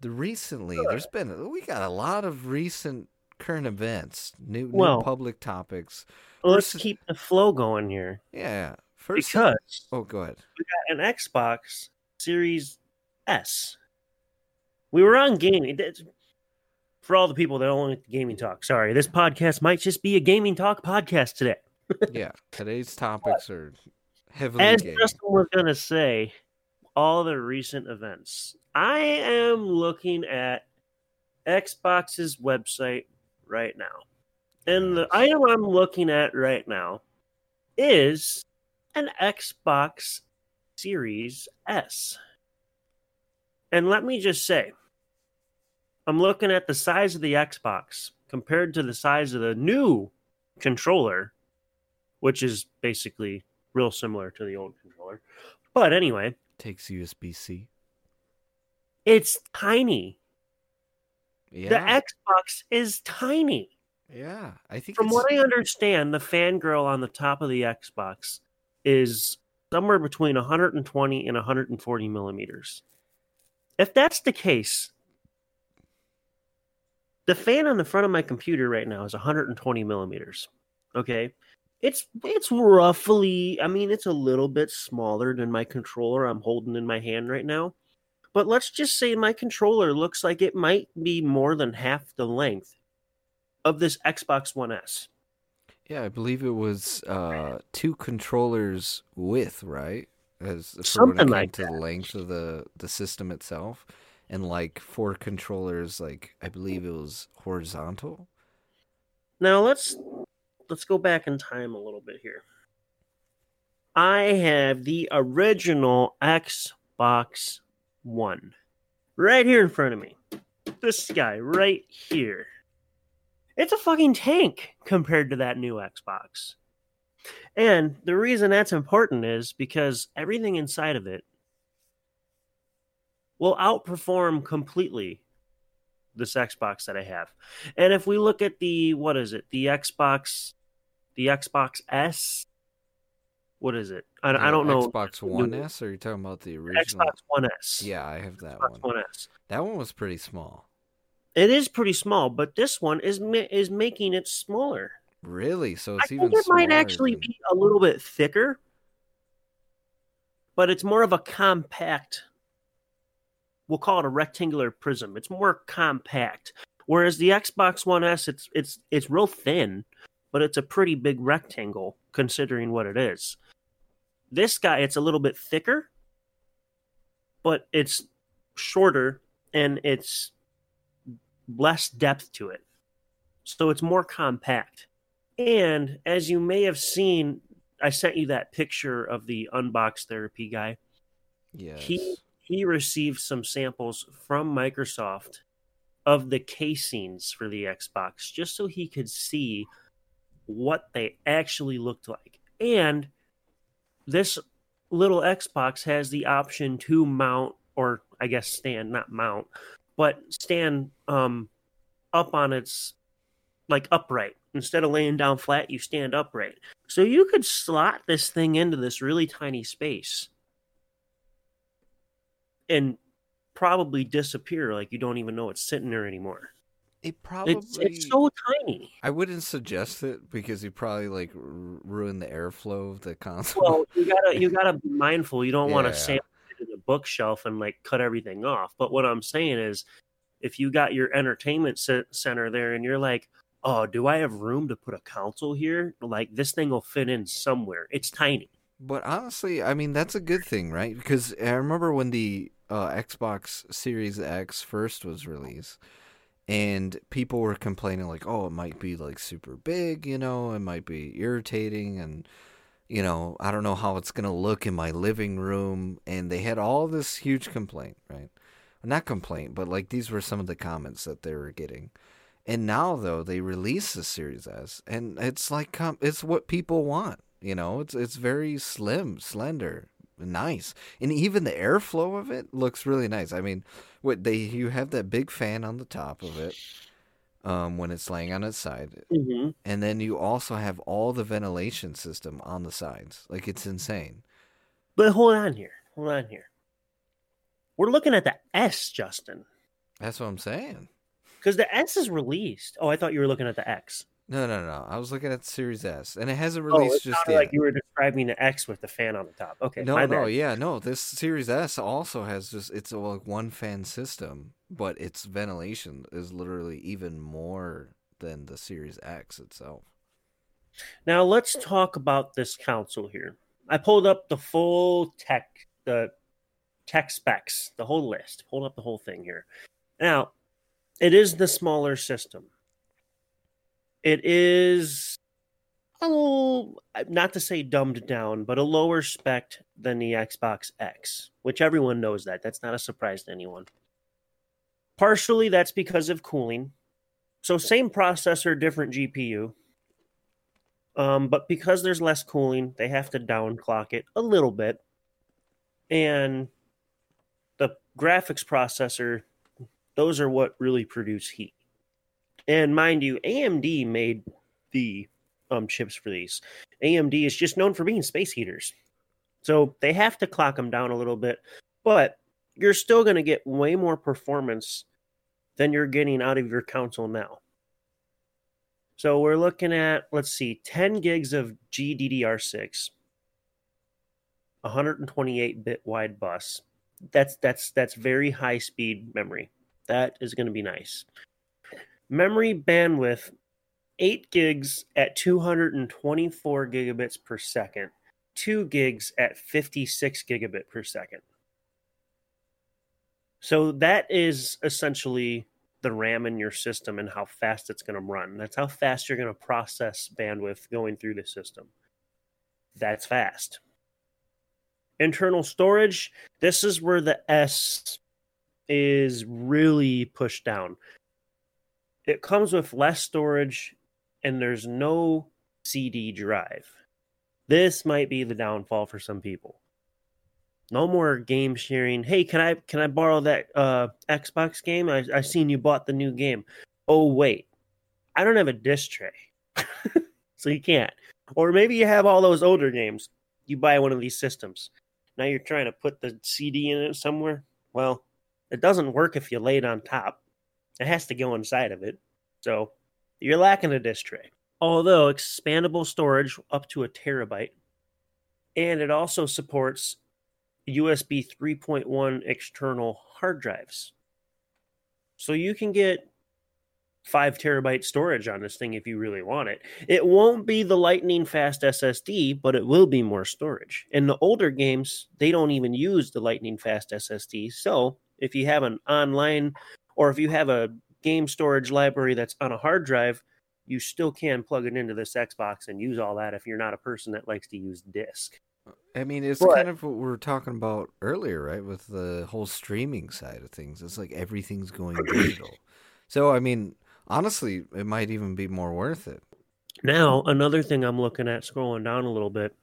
The recently there's been we got a lot of recent current events, new, well, new public topics. Let's First, keep the flow going here. Yeah. First, because oh, go ahead. We got an Xbox Series S. We were on gaming. For all the people that don't like gaming talk, sorry, this podcast might just be a gaming talk podcast today. yeah, today's topics are heavily. As gaming. Justin was gonna say, all the recent events. I am looking at Xbox's website right now, and the item I'm looking at right now is an Xbox Series S. And let me just say, I'm looking at the size of the Xbox compared to the size of the new controller, which is basically real similar to the old controller. But anyway, takes USB C. It's tiny. Yeah. The Xbox is tiny. Yeah, I think from what I understand, the fangirl on the top of the Xbox is somewhere between 120 and 140 millimeters. If that's the case, the fan on the front of my computer right now is 120 millimeters. Okay. It's it's roughly I mean it's a little bit smaller than my controller I'm holding in my hand right now. But let's just say my controller looks like it might be more than half the length of this Xbox One S. Yeah, I believe it was uh, two controllers width, right? As something like to that. the length of the the system itself, and like four controllers, like I believe it was horizontal. Now let's let's go back in time a little bit here. I have the original Xbox One right here in front of me. This guy right here. It's a fucking tank compared to that new Xbox. And the reason that's important is because everything inside of it will outperform completely this Xbox that I have. And if we look at the what is it? The Xbox the Xbox S what is it? I, I don't know. Xbox One S, or are you talking about the original? Xbox One S. Yeah, I have that Xbox one. One S. That one was pretty small. It is pretty small, but this one is ma- is making it smaller. Really? So I it's think even it might actually than- be a little bit thicker, but it's more of a compact. We'll call it a rectangular prism. It's more compact, whereas the Xbox One S, it's it's it's real thin, but it's a pretty big rectangle considering what it is. This guy, it's a little bit thicker, but it's shorter and it's less depth to it. So it's more compact. And as you may have seen, I sent you that picture of the unbox therapy guy. Yes. He he received some samples from Microsoft of the casings for the Xbox just so he could see what they actually looked like. And this little Xbox has the option to mount or I guess stand, not mount, but stand um up on its like upright. Instead of laying down flat, you stand upright. So you could slot this thing into this really tiny space and probably disappear like you don't even know it's sitting there anymore. It probably. It's it's so tiny. I wouldn't suggest it because you probably like ruin the airflow of the console. Well, you gotta you gotta be mindful. You don't want to sample it in the bookshelf and like cut everything off. But what I'm saying is, if you got your entertainment center there and you're like, oh, do I have room to put a console here? Like this thing will fit in somewhere. It's tiny. But honestly, I mean that's a good thing, right? Because I remember when the uh, Xbox Series X first was released, and people were complaining like, "Oh, it might be like super big, you know, it might be irritating, and you know, I don't know how it's gonna look in my living room." And they had all this huge complaint, right? Not complaint, but like these were some of the comments that they were getting. And now though they release the Series S, and it's like it's what people want. You know, it's it's very slim, slender, nice, and even the airflow of it looks really nice. I mean, what they you have that big fan on the top of it, um, when it's laying on its side, Mm-hmm. and then you also have all the ventilation system on the sides. Like it's insane. But hold on here. Hold on here. We're looking at the S, Justin, That's what I'm saying. Because the S is released. Oh, I thought you were looking at the X. No, no, no. I was looking at Series S, and it hasn't Oh, released it just yet. like you were describing the X with the fan on the top. Okay, No, no, bad. yeah, no. This Series S also has just it's a like one fan system, but its ventilation is literally even more than the Series X itself. Now let's talk about this console here. I pulled up the full tech, the tech specs, the whole list. Pulled up the whole thing here. Now, it is the smaller system. It is a little, not to say dumbed down, but a lower spec than the Xbox X, which everyone knows that. That's not a surprise to anyone. Partially, that's because of cooling. So, same processor, different GPU. Um, but because there's less cooling, they have to downclock it a little bit. And the graphics processor, those are what really produce heat. And mind you, AMD made the um, chips for these. AMD is just known for being space heaters. So they have to clock them down a little bit, but you're still going to get way more performance than you're getting out of your console now. So we're looking at, let's see, 10 gigs of GDDR6, 128 bit wide bus. That's that's that's very high speed memory. That is going to be nice. Memory bandwidth 8 gigs at 224 gigabits per second, 2 gigs at 56 gigabit per second. So that is essentially the RAM in your system and how fast it's going to run. That's how fast you're going to process bandwidth going through the system. That's fast. Internal storage, this is where the S is really pushed down. It comes with less storage and there's no CD drive. This might be the downfall for some people. No more game sharing. Hey, can I can I borrow that uh, Xbox game? I I seen you bought the new game. Oh wait, I don't have a disc tray, so you can't. Or maybe you have all those older games. You buy one of these systems. Now you're trying to put the CD in it somewhere. Well, it doesn't work if you lay it on top. It has to go inside of it. So you're lacking a disk tray. Although expandable storage up to a terabyte. And it also supports USB 3.1 external hard drives. So you can get five terabyte storage on this thing if you really want it. It won't be the lightning fast SSD, but it will be more storage. In the older games, they don't even use the lightning fast SSD. So if you have an online or if you have a game storage library that's on a hard drive, you still can plug it into this Xbox and use all that if you're not a person that likes to use disk. I mean, it's But- kind of what we were talking about earlier, right? With the whole streaming side of things. It's like everything's going digital. So, I mean, honestly, it might even be more worth it. Now, another thing I'm looking at scrolling down a little bit.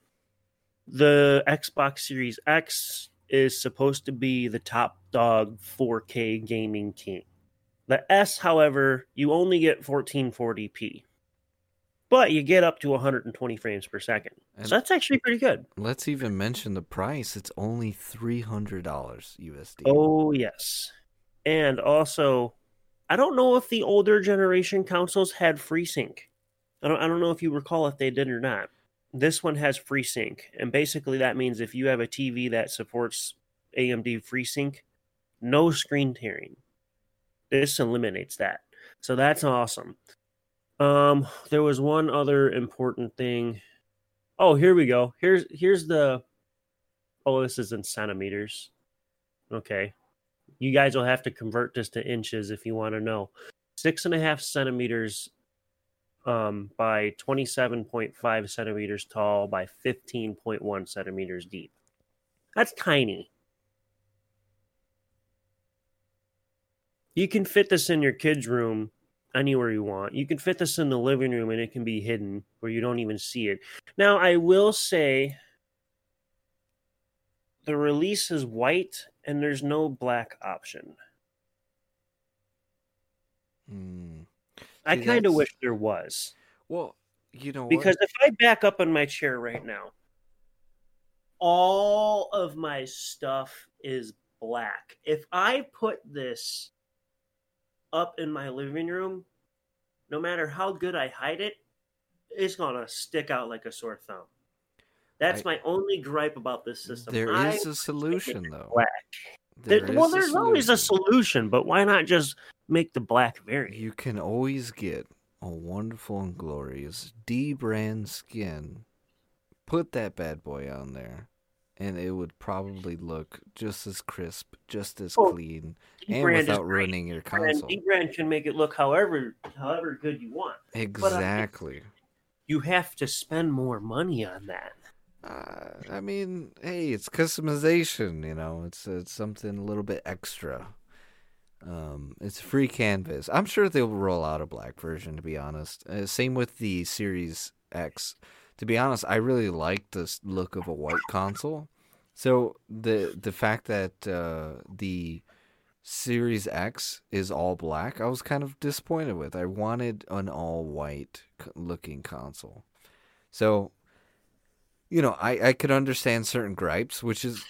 The Xbox Series X is supposed to be the top dog 4K gaming king. The S, however, you only get 1440p. But you get up to 120 frames per second. And- so that's actually pretty good. Let's even mention the price. It's only $300 USD. Oh, yes. And also, I don't know if the older generation consoles had FreeSync. I don't, I don't know if you recall if they did or not. This one has FreeSync. And basically, that means if you have a TV that supports AMD FreeSync, no screen tearing. This eliminates that. So that's awesome. Um, there was one other important thing. Oh, here we go. Here's here's the. Oh, this is in centimeters. Okay, you guys will have to convert this to inches if you want to know. Six and a half centimeters um, by 27.5 centimeters tall by 15.1 centimeters deep. That's tiny. You can fit this in your kid's room anywhere you want. You can fit this in the living room and it can be hidden where you don't even see it. Now, I will say the release is white and there's no black option. Hmm. I kind of wish there was. Well, you know Because what? if I back up in my chair right now, all of my stuff is black. If I put this up in my living room, no matter how good I hide it, it's gonna stick out like a sore thumb. That's I- my only gripe about this system. There I is a solution, though. black. There There- well, is a there's always a solution. but why not just make the black vary? You can always get a wonderful and glorious dbrand skin. Put that bad boy on there, and it would probably look just as crisp, just as Oh, clean, and dbrand is without ruining your And console. dbrand can make it look however however good you want. Exactly. You have to spend more money on that. Uh, I mean, hey, it's customization. You know, it's it's something a little bit extra. Um, it's free canvas. I'm sure they'll roll out a black version. To be honest, uh, same with the Series X. To be honest, I really like this look of a white console. So the the fact that uh, the Series X is all black, I was kind of disappointed with. I wanted an all white looking console. So you know, I, I could understand certain gripes, which is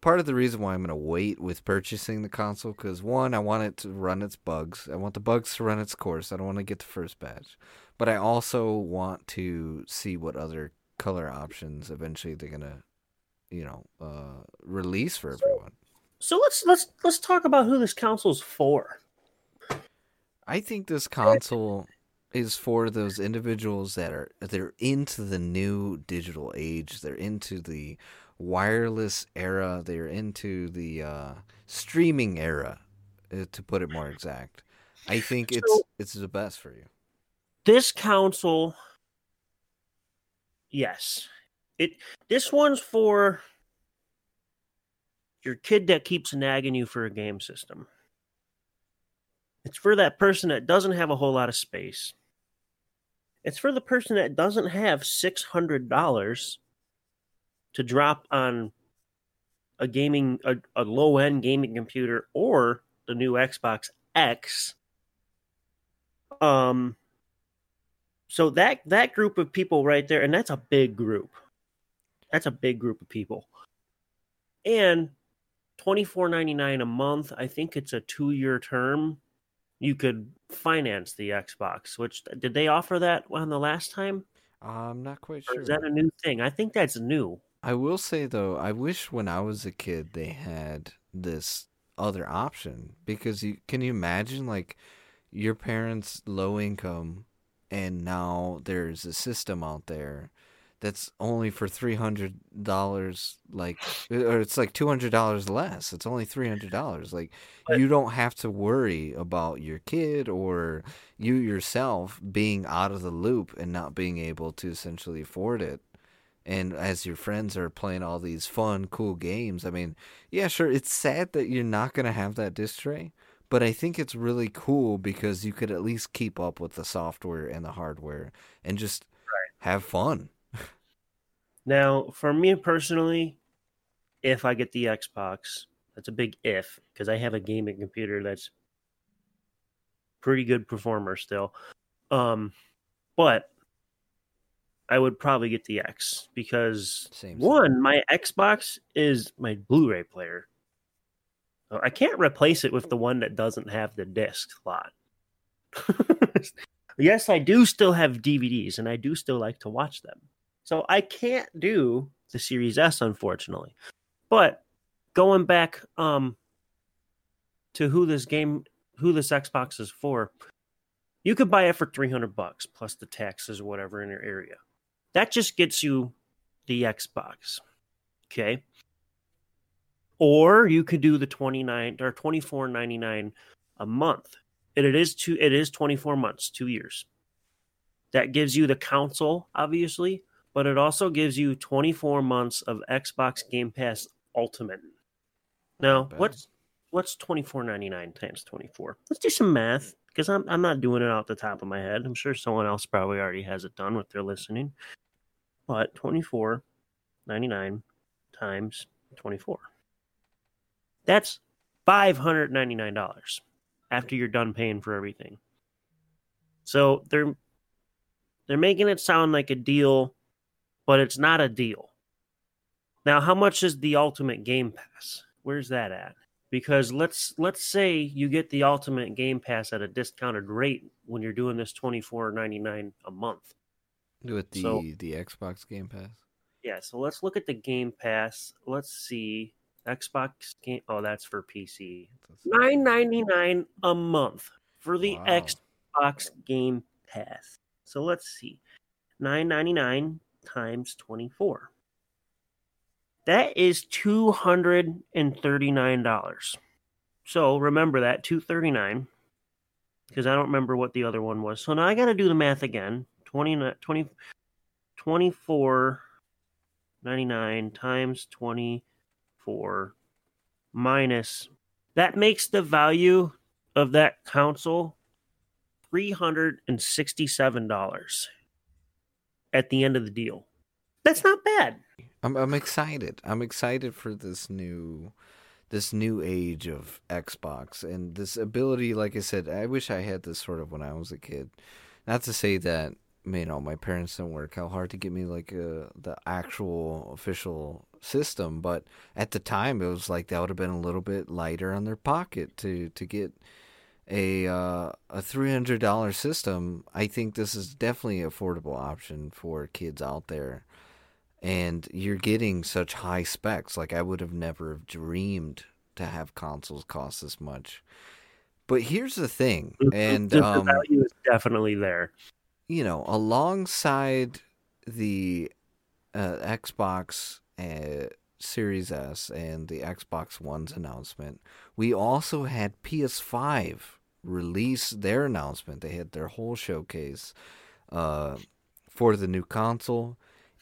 part of the reason why I'm going to wait with purchasing the console. Because, one, I want it to run its bugs. I want the bugs to run its course. I don't want to get the first batch. But I also want to see what other color options eventually they're going to, you know, uh, release for everyone. So let's let's let's talk about who this console's for. I think this console is for those individuals that are they're into the new digital age. They're into the wireless era. They're into the uh, streaming era, uh, to put it more exact. I think it's So- it's the best for you. This console, yes, it. This one's for your kid that keeps nagging you for a game system. It's for that person that doesn't have a whole lot of space. It's for the person that doesn't have six hundred dollars to drop on a gaming a, a low end gaming computer or the new Xbox X. Um so that that group of people right there and that's a big group. That's a big group of people. And twenty four ninety nine a month. I think it's a two year term. You could finance the Xbox. Which did they offer that on the last time? I'm not quite Or sure. is that a new thing? I think that's new. I will say though, I wish when I was a kid they had this other option because you can you imagine like your parents low income and now there's a system out there that's only for three hundred dollars like uh, or it's like two hundred dollars less. It's only three hundred dollars. Like But- you don't have to worry about your kid or you yourself being out of the loop and not being able to essentially afford it and as your friends are playing all these fun, cool games, I mean, yeah, sure, it's sad that you're not going to have that disc tray, but I think it's really cool because you could at least keep up with the software and the hardware and just have fun. Now, for me personally, if I get the Xbox, that's a big if because I have a gaming computer that's pretty good performer still. Um, but I would probably get the X because Same. one, my Xbox is my Blu-ray player. I can't replace it with the one that doesn't have the disc slot. yes, I do still have DVDs and I do still like to watch them. So I can't do the Series S, unfortunately. But going back um to who this game who this Xbox is for, you could buy it for 300 bucks plus the taxes or whatever in your area. That just gets you the Xbox. Okay? Or you could do the 29 or 24.99 a month. And it is two it is 24 months, 2 years. That gives you the console obviously, but it also gives you 24 months of Xbox Game Pass Ultimate. Now, what's what's 24.99 times 24? Let's do some math because I'm I'm not doing it off the top of my head. I'm sure someone else probably already has it done with their listening. But 24.99 times 24. That's $599 after you're done paying for everything. So they're they're making it sound like a deal, but it's not a deal. Now, how much is the ultimate game pass? Where's that at? Because let's let's say you get the ultimate game pass at a discounted rate when you're doing this twenty four ninety nine a month. with the so- the Xbox Game Pass. Yeah, so let's look at the game pass. Let's see. Xbox game oh that's for PC. Nine ninety nine a month for the Wow. Xbox Game Pass. So let's see. Nine ninety nine times twenty four. That is two hundred and thirty nine dollars. So remember that two thirty nine because I don't remember what the other one was. So now I got to do the math again. 20, 20 24 99 times 24 minus that makes the value of that console $367 at the end of the deal. That's not bad. I'm I'm excited. I'm excited for this new this new age of Xbox and this ability like I said, I wish I had this sort of when I was a kid. Not to say that you know, my parents didn't work how hard to get me like uh, the actual official system, but at the time it was like that would have been a little bit lighter on their pocket to to get a uh, a three hundred dollar system. I think this is definitely an affordable option for kids out there and you're getting such high specs. Like I would have never have dreamed to have consoles cost this much. But here's the thing, and the, the um, value is definitely there. you know, alongside the uh, Xbox uh, Series S and the Xbox One's announcement, we also had PS5 release their announcement. They had their whole showcase uh, for the new console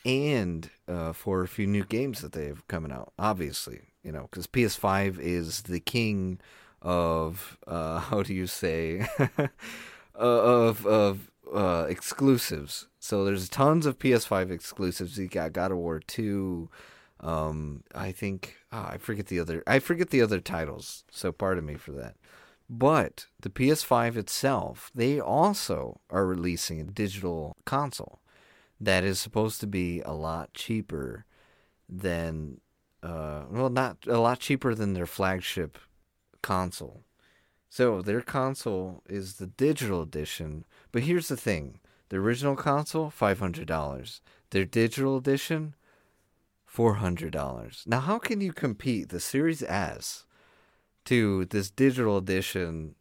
and uh, for a few new games that they have coming out. Obviously, you know, because PS5 is the king of uh, how do you say of of uh, exclusives. So there's tons of PS5 exclusives. You got God of War 2, Um, I think oh, I forget the other. I forget the other titles. So pardon me for that. But the PS5 itself, they also are releasing a digital console that is supposed to be a lot cheaper than, uh, well, not a lot cheaper than their flagship console. So their console is the digital edition. But here's the thing the original console, $500. Their digital edition, $400. Now, how can you compete the Series S? to this digital edition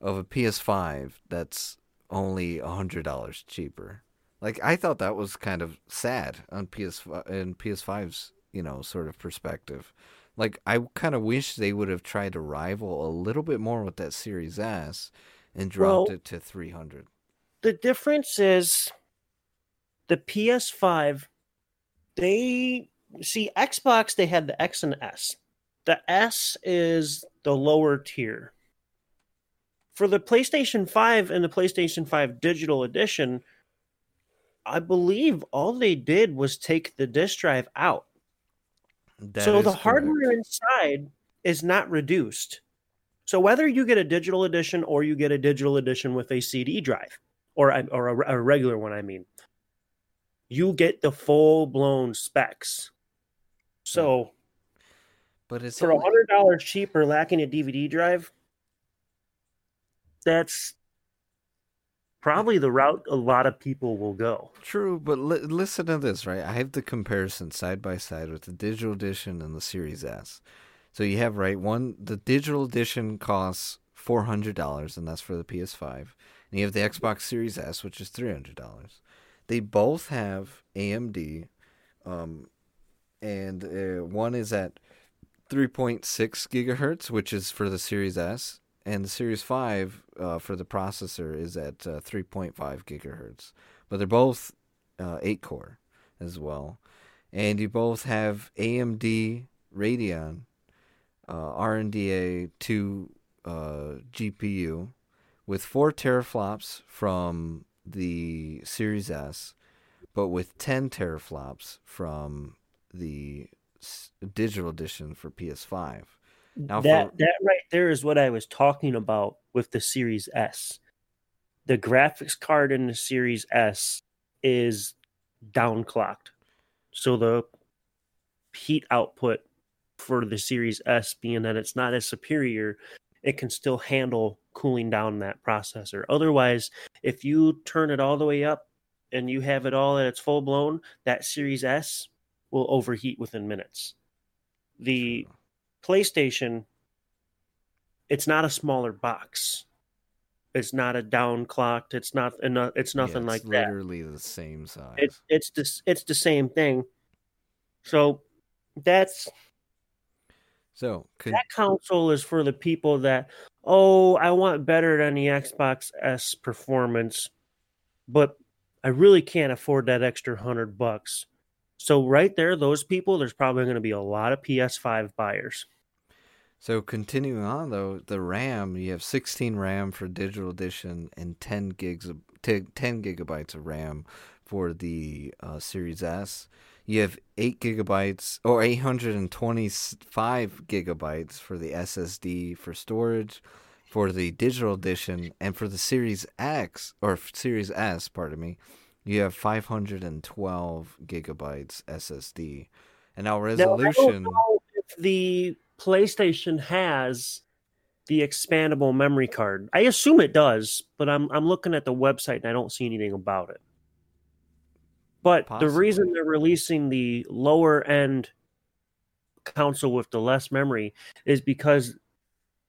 of a PS5 that's only a hundred dollars cheaper. Like I thought that was kind of sad on PS in PS5's you know sort of perspective. Like I kind of wish they would have tried to rival a little bit more with that Series S and dropped well, it to three hundred. The difference is the PS5. They see Xbox. They had the X and S. The S is the lower tier. For the PlayStation 5 and the PlayStation 5 Digital Edition, I believe all they did was take the disk drive out. That so the correct. hardware inside is not reduced. So whether you get a digital edition or you get a digital edition with a CD drive or or a, a regular one, I mean, you get the full blown specs. So but it's for a hundred dollars cheaper, lacking a DVD drive. That's probably the route a lot of people will go. True, but li- listen to this, right? I have the comparison side by side with the digital edition and the Series S. So you have right one. The digital edition costs four hundred dollars, and that's for the PS5. And you have the Xbox Series S, which is three hundred dollars. They both have AMD, um, and uh, one is at 3.6 gigahertz, which is for the Series S, and the Series 5 uh, for the processor is at uh, 3.5 gigahertz. But they're both uh, 8 core as well. And you both have AMD Radeon uh, RDNA 2 uh, GPU with 4 teraflops from the Series S, but with 10 teraflops from the digital edition for PS5. Now that for... that right there is what I was talking about with the Series S. The graphics card in the Series S is downclocked. So the heat output for the Series S being that it's not as superior, it can still handle cooling down that processor. Otherwise, if you turn it all the way up and you have it all at its full blown, that Series S will overheat within minutes. The PlayStation, it's not a smaller box. It's not a downclocked. It's not. enough. It's nothing yeah, it's like literally that. Literally the same size. It's it's the it's the same thing. So that's so could... that console is for the people that oh I want better than the Xbox S performance, but I really can't afford that extra hundred bucks. So right there, those people, there's probably going to be a lot of PS5 buyers. So continuing on though, the RAM you have 16 RAM for digital edition and 10 gigs of 10 gigabytes of RAM for the uh, Series S. You have 8 gigabytes or 825 gigabytes for the SSD for storage for the digital edition and for the Series X or Series S, pardon me. You have 512 gigabytes SSD, and now resolution. Now, if the PlayStation has the expandable memory card. I assume it does, but I'm I'm looking at the website and I don't see anything about it. But Possibly. the reason they're releasing the lower end console with the less memory is because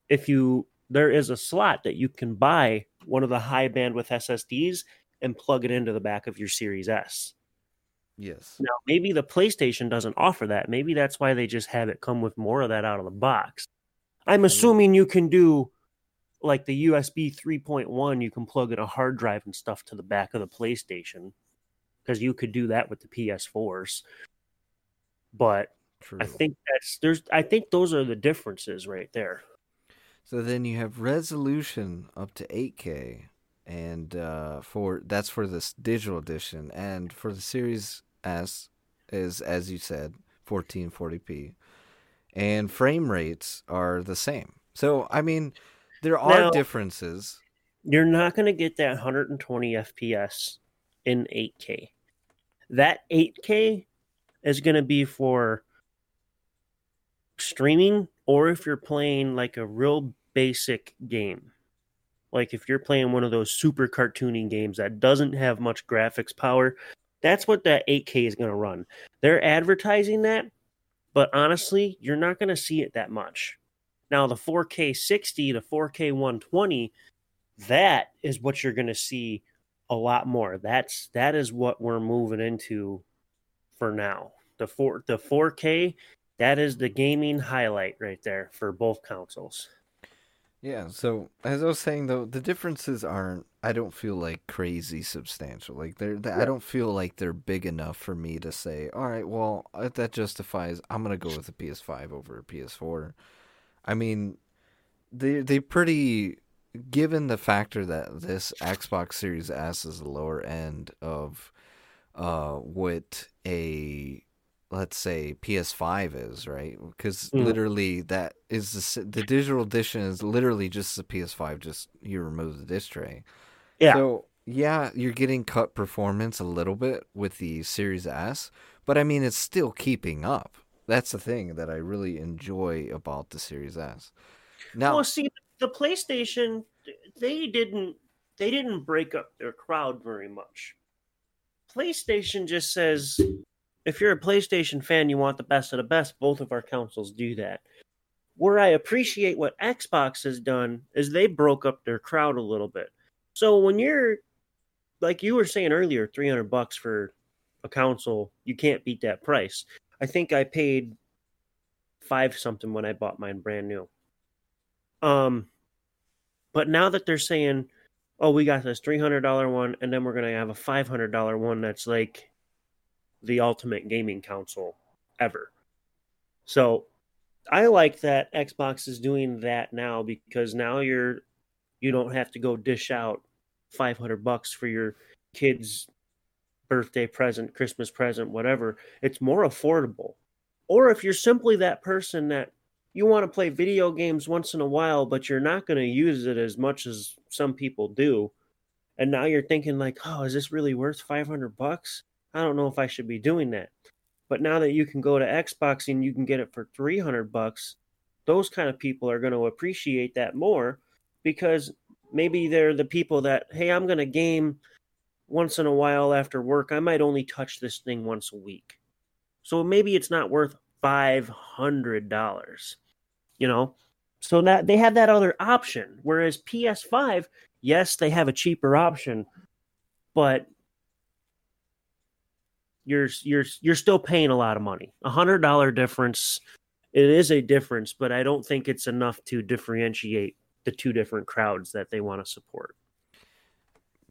if you there is a slot that you can buy one of the high bandwidth SSDs and plug it into the back of your Series S. Yes. Now, maybe the PlayStation doesn't offer that. Maybe that's why they just have it come with more of that out of the box. I'm assuming you can do like the USB 3.1, you can plug in a hard drive and stuff to the back of the PlayStation because you could do that with the PS4s. But True. I think that's there's I think those are the differences right there. So then you have resolution up to 8K and uh, for that's for this digital edition, and for the Series S is as you said, 1440p, and frame rates are the same. So I mean, there are Now- differences. You're not going to get that 120 FPS in 8K. That 8K is going to be for streaming or if you're playing like a real basic game. Like if you're playing one of those super cartoony games that doesn't have much graphics power, that's what that 8K is going to run. They're advertising that, but honestly, you're not going to see it that much. Now, the 4K 60 to 4K 120, that is what you're going to see a lot more. That's that is what we're moving into for now. The four the 4K, that is the gaming highlight right there for both consoles. Yeah, so as I was saying though, the differences aren't I don't feel like crazy substantial. Like they're, they I don't feel like they're big enough for me to say, "All right, well, uh, that justifies I'm going to go with a PS5 over a PS4." I mean, they they pretty given the factor that this Xbox Series S is the lower end of uh what a let's say PS5 is, right? Because Mm. literally that is the, the digital edition is literally just the PS5 just you remove the disc tray. Yeah. So, yeah, you're getting cut performance a little bit with the Series S, but I mean it's still keeping up. That's the thing that I really enjoy about the Series S. Now, Well, see, the PlayStation they didn't they didn't break up their crowd very much. PlayStation just says if you're a PlayStation fan, you want the best of the best. Both of our consoles do that. Where I appreciate what Xbox has done is they broke up their crowd a little bit. So when you're like you were saying earlier, 300 bucks for a console, you can't beat that price. I think I paid five something when I bought mine brand new. Um, but now that they're saying, "Oh, we got this three hundred dollar one, and then we're gonna have a five hundred dollar one," that's like the ultimate gaming console ever. So I like that Xbox is doing that now because now you're you don't have to go dish out five hundred bucks for your kids' birthday present, Christmas present, whatever. It's more affordable. Or if you're simply that person that you want to play video games once in a while, but you're not going to use it as much as some people do. And now you're thinking like, oh, is this really worth 500 bucks? I don't know if I should be doing that. But now that you can go to Xbox and you can get it for 300 bucks, those kind of people are going to appreciate that more because maybe they're the people that, hey, I'm going to game once in a while after work. I might only touch this thing once a week. So maybe it's not worth $500 you know so that they have that other option whereas ps5 yes they have a cheaper option but you're you're you're still paying a lot of money a hundred dollar difference it is a difference but i don't think it's enough to differentiate the two different crowds that they want to support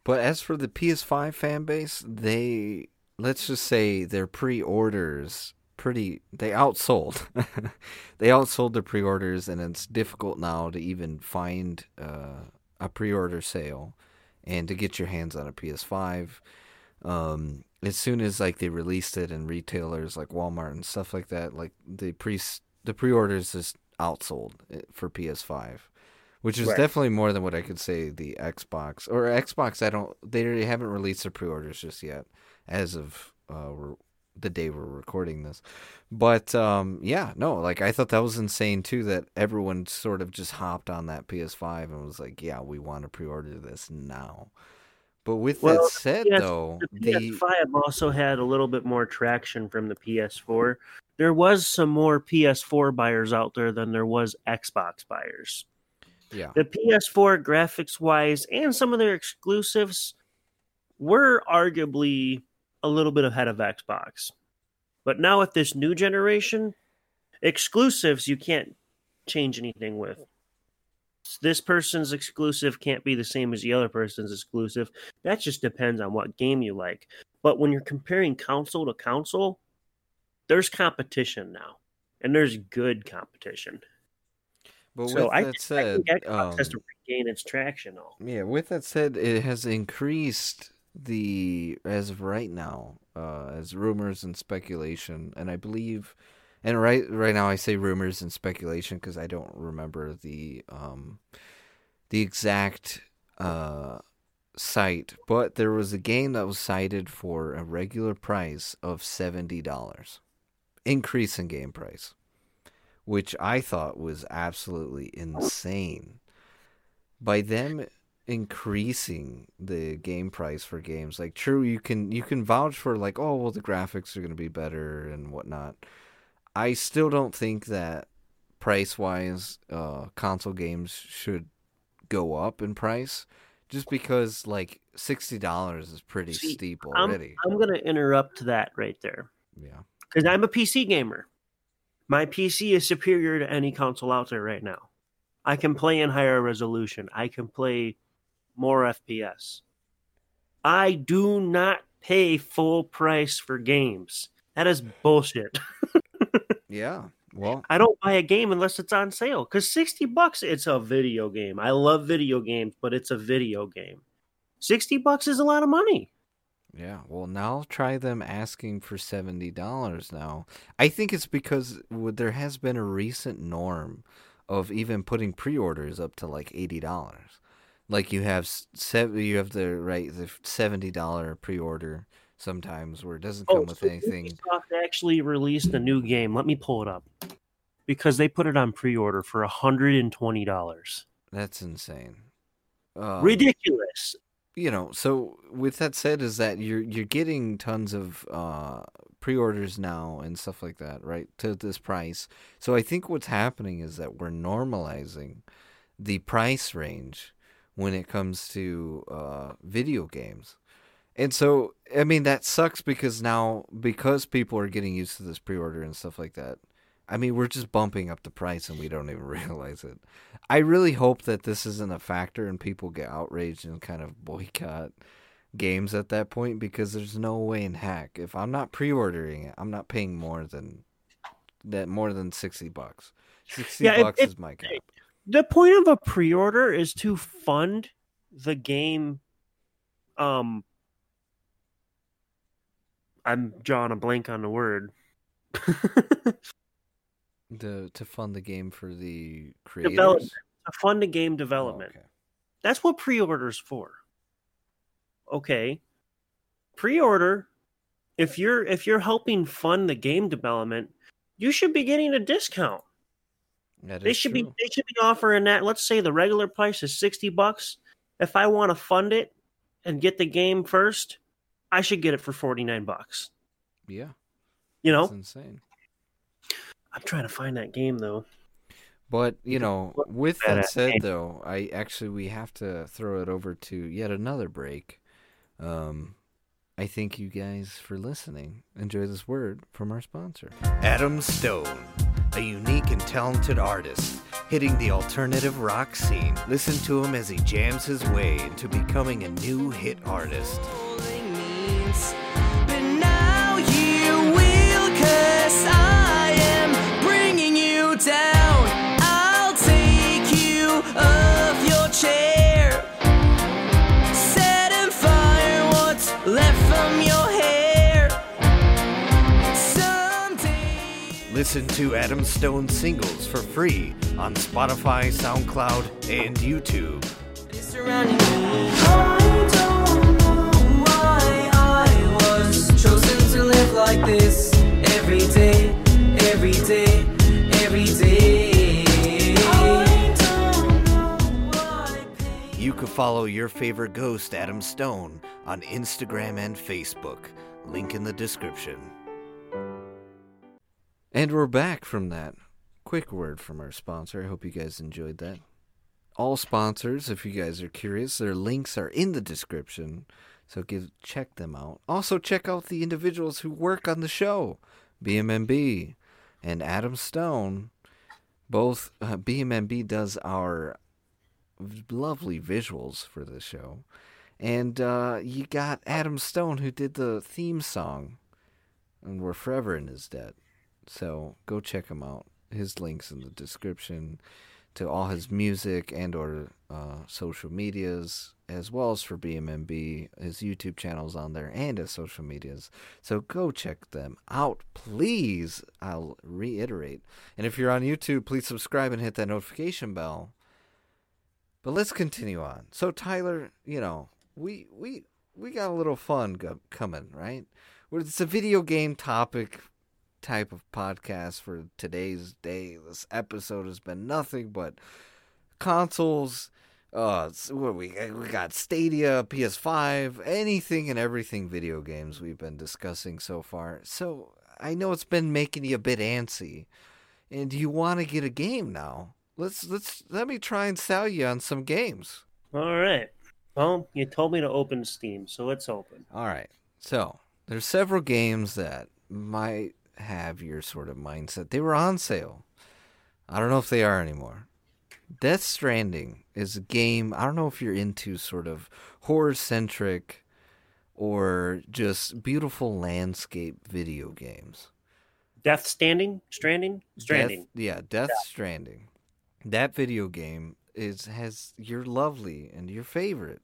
But as for the PS5 fan base, they let's just say their pre-orders pretty they outsold. they outsold their pre-orders and it's difficult now to even find uh, a pre-order sale and to get your hands on a PS5. Um, as soon as like they released it in retailers like Walmart and stuff like that, like the pre the pre-orders just outsold for PS5 which is Right. definitely more than what I could say the Xbox or Xbox. I don't. They haven't released their pre-orders just yet, as of uh, the day we're recording this. But um, yeah, no, like I thought that was insane too. That everyone sort of just hopped on that PS5 and was like, "Yeah, we want to pre-order this now." But with Well, that said, PS though, the the PS5 also had a little bit more traction from the PS4. There was some more PS4 buyers out there than there was Xbox buyers. yeah, The PS4 graphics wise and some of their exclusives were arguably a little bit ahead of Xbox. But now with this new generation, exclusives you can't change anything with. This person's exclusive can't be the same as the other person's exclusive. That just depends on what game you like. But when you're comparing console to console, there's competition now. And there's good competition. but so with I, that said, I think Xbox has um, to regain its traction. Though. Yeah, with that said, it has increased the as of right now, uh, as rumors and speculation, and I believe, and right right now I say rumors and speculation because I don't remember the um, the exact uh site, but there was a game that was cited for a regular price of seventy dollars, increase in game price, which I thought was absolutely insane. By them increasing the game price for games, like true, you can you can vouch for like, oh well, the graphics are going to be better and whatnot. I still don't think that price wise, uh, console games should go up in price just because like sixty dollars is pretty See, steep I'm, already. I'm going to interrupt that right there yeah. because I'm a PC gamer. My PC is superior to any console out there right now. I can play in higher resolution. I can play more FPS. I do not pay full price for games. That is bullshit. Yeah. Well, I don't buy a game unless it's on sale because 60 bucks, it's a video game. I love video games, but it's a video game. 60 bucks is a lot of money. yeah. Well, now try them asking for seventy dollars now. I think it's because there has been a recent norm of even putting pre-orders up to like eighty dollars. Like you have s- sev- you have the right the seventy dollar pre-order sometimes where it doesn't come with Oh, so anything. Ubisoft actually released a new game. Let me pull it up because they put it on pre-order for $120. That's insane. Um, Ridiculous. you know so with that said is that you're you're getting tons of uh pre-orders now and stuff like that right to this price so i think what's happening is that we're normalizing the price range when it comes to uh video games and so i mean that sucks because now because people are getting used to this pre-order and stuff like that I mean, we're just bumping up the price and we don't even realize it. I really hope that this isn't a factor and people get outraged and kind of boycott games at that point because there's no way in heck if I'm not pre-ordering it, I'm not paying more than that more than 60 bucks. 60 Yeah, bucks it- is my cap. The point of a pre-order is to fund the game. Um, I'm drawing a blank on the word. The to fund the game for the creators. Development. to fund the game Oh, development. okay. That's what pre-orders for. Okay. Pre-order if you're if you're helping fund the game development, you should be getting a discount. That They should be they should be offering that. Let's say the regular price is 60 bucks. If I want to fund it and get the game first, I should get it for 49 bucks. Yeah, You that's know? insane. I'm trying to find that game though. But you know, with that said, though, I actually we have to throw it over to yet another break. Um, I thank you guys for listening. Enjoy this word from our sponsor, Adam Stone, a unique and talented artist hitting the alternative rock scene. Listen to him as he jams his way into becoming a new hit artist. Listen to Adam Stone singles for free on Spotify, SoundCloud, and YouTube. Like this every day, every day, every day. You could follow your favorite ghost, Adam Stone, on Instagram and Facebook. Link in the description. And we're back from that. Quick word from our sponsor. I hope you guys enjoyed that. All sponsors, if you guys are curious, their links are in the description. So give check them out. Also check out the individuals who work on the show. BMB and Adam Stone. Both uh, BMB does our lovely visuals for the show. And uh, you got Adam Stone who did the theme song. And We're Forever in His Debt. So go check him out. His link's in the description. To all his music and or uh, social medias, as well as for BMB, his YouTube channels on there and his social medias. So go check them out, please. I'll reiterate. And if you're on YouTube, please subscribe and hit that notification bell. But let's continue on. So Tyler, you know, we we we got a little fun go- coming, right? It's a video game topic type of podcast for today's day. This episode has been nothing but consoles. Uh, what we we got Stadia, PS5, anything and everything video games we've been discussing so far. So I know it's been making you a bit antsy, and you want to get a game now. Let's let's let me try and sell you on some games. All right. Well, you told me to open Steam, so let's open. All right. So there's several games that might have your sort of mindset. They were on sale. I don't know if they are anymore. Death Stranding is a game. I don't know if you're into sort of horror centric or just beautiful landscape video games. Death Standing, Stranding, Stranding. Death, yeah, Death Stranding. That video game is has your lovely and your favorite,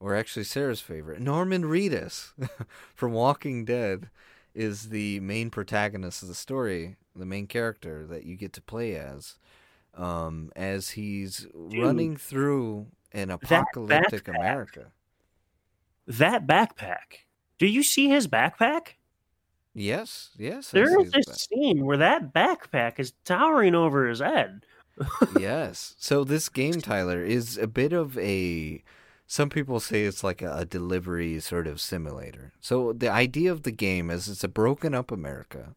or actually Sarah's favorite, Norman Reedus from Walking Dead, is the main protagonist of the story, the main character that you get to play as, um, as he's running through an apocalyptic backpack. America. That backpack. Do you see his backpack? Yes, yes. There is There see is his this back- scene where that backpack is towering over his head. yes. So this game, Tyler, is a bit of a. Some people say it's like a, delivery sort of simulator. So the idea of the game is it's a broken up America,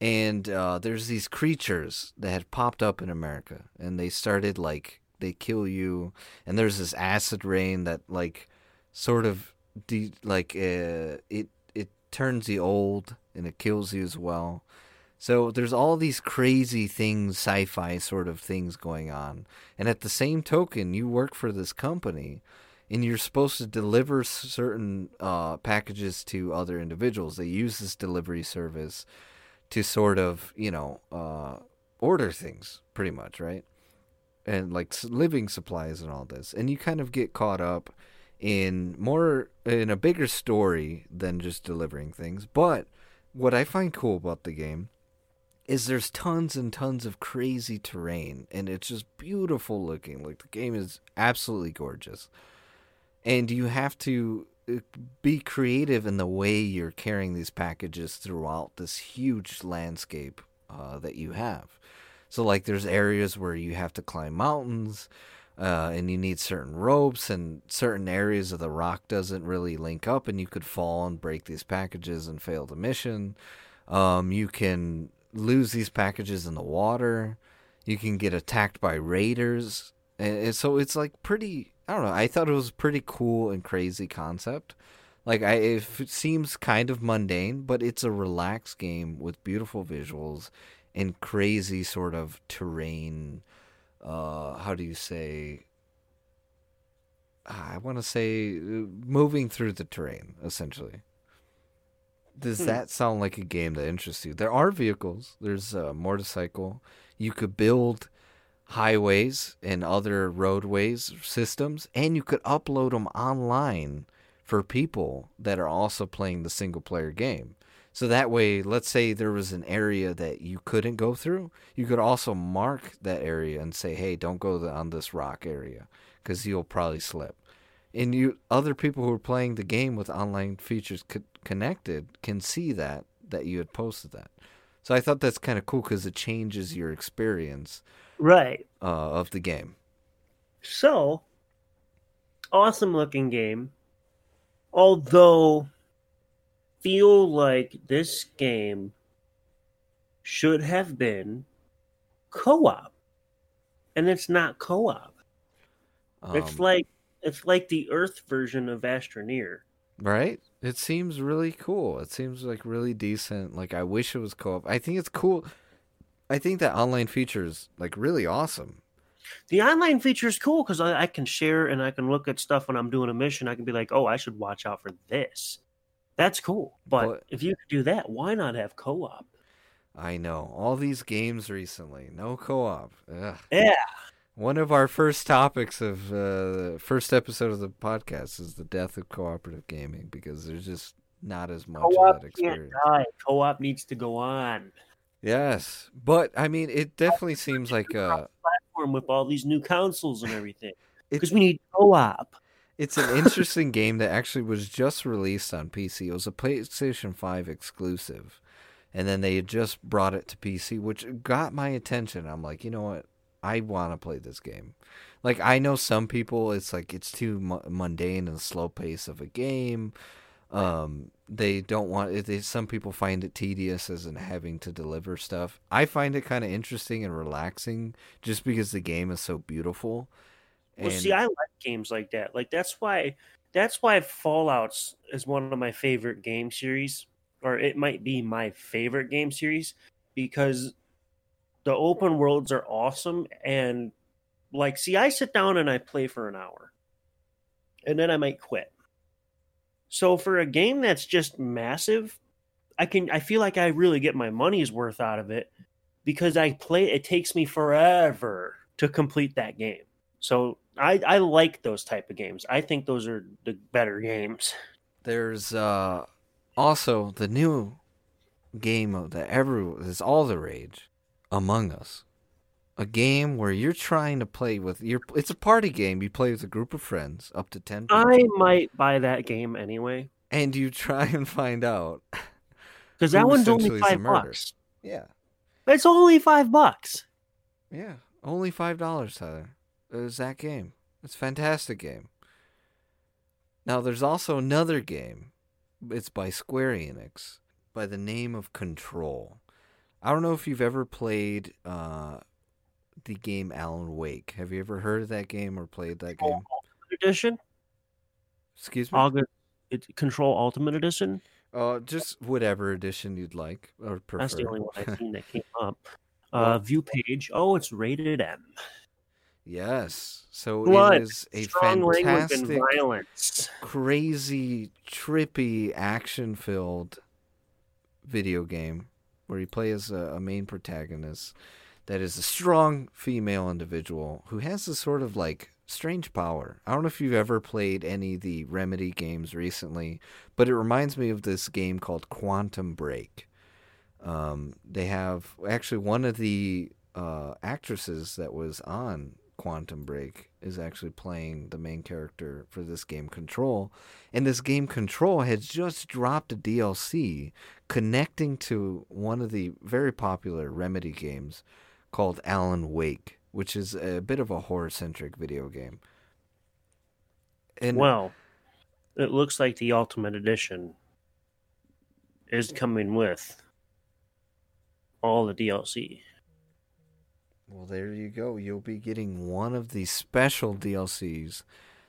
and uh, there's these creatures that had popped up in America, and they started like they kill you, and there's this acid rain that like sort of de- like uh, it it turns you old and it kills you as well. So there's all these crazy things, sci-fi sort of things going on, and at the same token, you work for this company, and you're supposed to deliver certain uh, packages to other individuals. They use this delivery service to sort of, you know, uh, order things, pretty much, right? And like living supplies and all this, and you kind of get caught up in more in a bigger story than just delivering things. But what I find cool about the game is there's tons and tons of crazy terrain and it's just beautiful looking. Like the game is absolutely gorgeous. And you have to uh, be creative in the way you're carrying these packages throughout this huge landscape uh, that you have. So like there's areas where you have to climb mountains uh, and you need certain ropes and certain areas of the rock doesn't really link up and you could fall and break these packages and fail the mission. Um, you can lose these packages in the water. You can get attacked by raiders. And so it's like pretty I don't know. I thought it was a pretty cool and crazy concept. Like I it seems kind of mundane, but it's a relaxed game with beautiful visuals and crazy sort of terrain uh how do you say I want to say uh, moving through the terrain essentially. Does Hmm. that sound like a game that interests you? There are vehicles. There's a motorcycle. You could build highways and other roadways systems, and you could upload them online for people that are also playing the single player game. So that way, let's say there was an area that you couldn't go through, you could also mark that area and say, "Hey, don't go on this rock area because you'll probably slip." And you, other people who are playing the game with online features co- connected, can see that that you had posted that. So I thought that's kind of cool because it changes your experience Right. uh, of the game. So, awesome looking game. Although, feel like this game should have been co op. And it's not co op. it's Um, like it's like the Earth version of Astroneer. right. It seems really cool. It seems like really decent. Like I wish it was co-op. I think it's cool. I think that online feature is like really awesome. The online feature is cool because I, I can share and I can look at stuff when I'm doing a mission. I can be like, oh, I should watch out for this. That's cool. But But- if you could do that, why not have co op? I know all these games recently, no co-op. Yeah. One of our first topics of uh, the first episode of the podcast is the death of cooperative gaming because there's just not as much Co-op of that can't experience. die. Co-op needs to go on. Yes, but I mean, it definitely seems like a uh Platform with all these new consoles and everything. Because we need co-op. it's an interesting game that actually was just released on PC. It was a PlayStation Five exclusive, and then they had just brought it to PC, which got my attention. I'm like, you know what? I want to play this game. Like I know some people, it's like it's too mu- mundane and slow pace of a game. Um, they don't want it. They, some people find it tedious as in having to deliver stuff. I find it kind of interesting and relaxing, just because the game is so beautiful. Well, see, I like games like that. Like that's why that's why Fallout's is one of my favorite game series, or it might be my favorite game series because the open worlds are awesome and like see I sit down and I play for an hour and then I might quit. So for a game that's just massive, I can I feel like I really get my money's worth out of it because I play it takes me forever to complete that game. So I I like those type of games. I think those are the better games. There's uh, also the new game of that everyone is all the rage, Among Us, a game where you're trying to play with your. It's a party game. You play with a group of friends, up to ten. People, I might buy that game anyway and you try and find out. because that one's only essentially is the five bucks. Yeah, It's only five bucks. yeah, only five dollars, Tyler. Is that game? It's a fantastic game. Now there's also another game. It's by Square Enix by the name of Control. I don't know if you've ever played uh, the game Alan Wake. Have you ever heard of that game or played that game? Edition, Excuse me. August. It's Control Ultimate Edition. Uh, just whatever edition you'd like or prefer. That's the only one I've seen that came up. Uh, view page. Oh, it's rated M. yes. So Blood, it is a strong fantastic, crazy, trippy, action-filled video game where you play as a, a main protagonist that is a strong female individual who has this sort of like strange power. I don't know if you've ever played any of the Remedy games recently, but it reminds me of this game called Quantum Break. Um, they have actually one of the uh, actresses that was on Quantum Break is actually playing the main character for this game Control. And this game Control has just dropped a DLC connecting to one of the very popular Remedy games called Alan Wake, which is a bit of a horror centric video game. And well, it looks like the Ultimate Edition is coming with all the DLC. Well, there you go. You'll be getting one of the special DLCs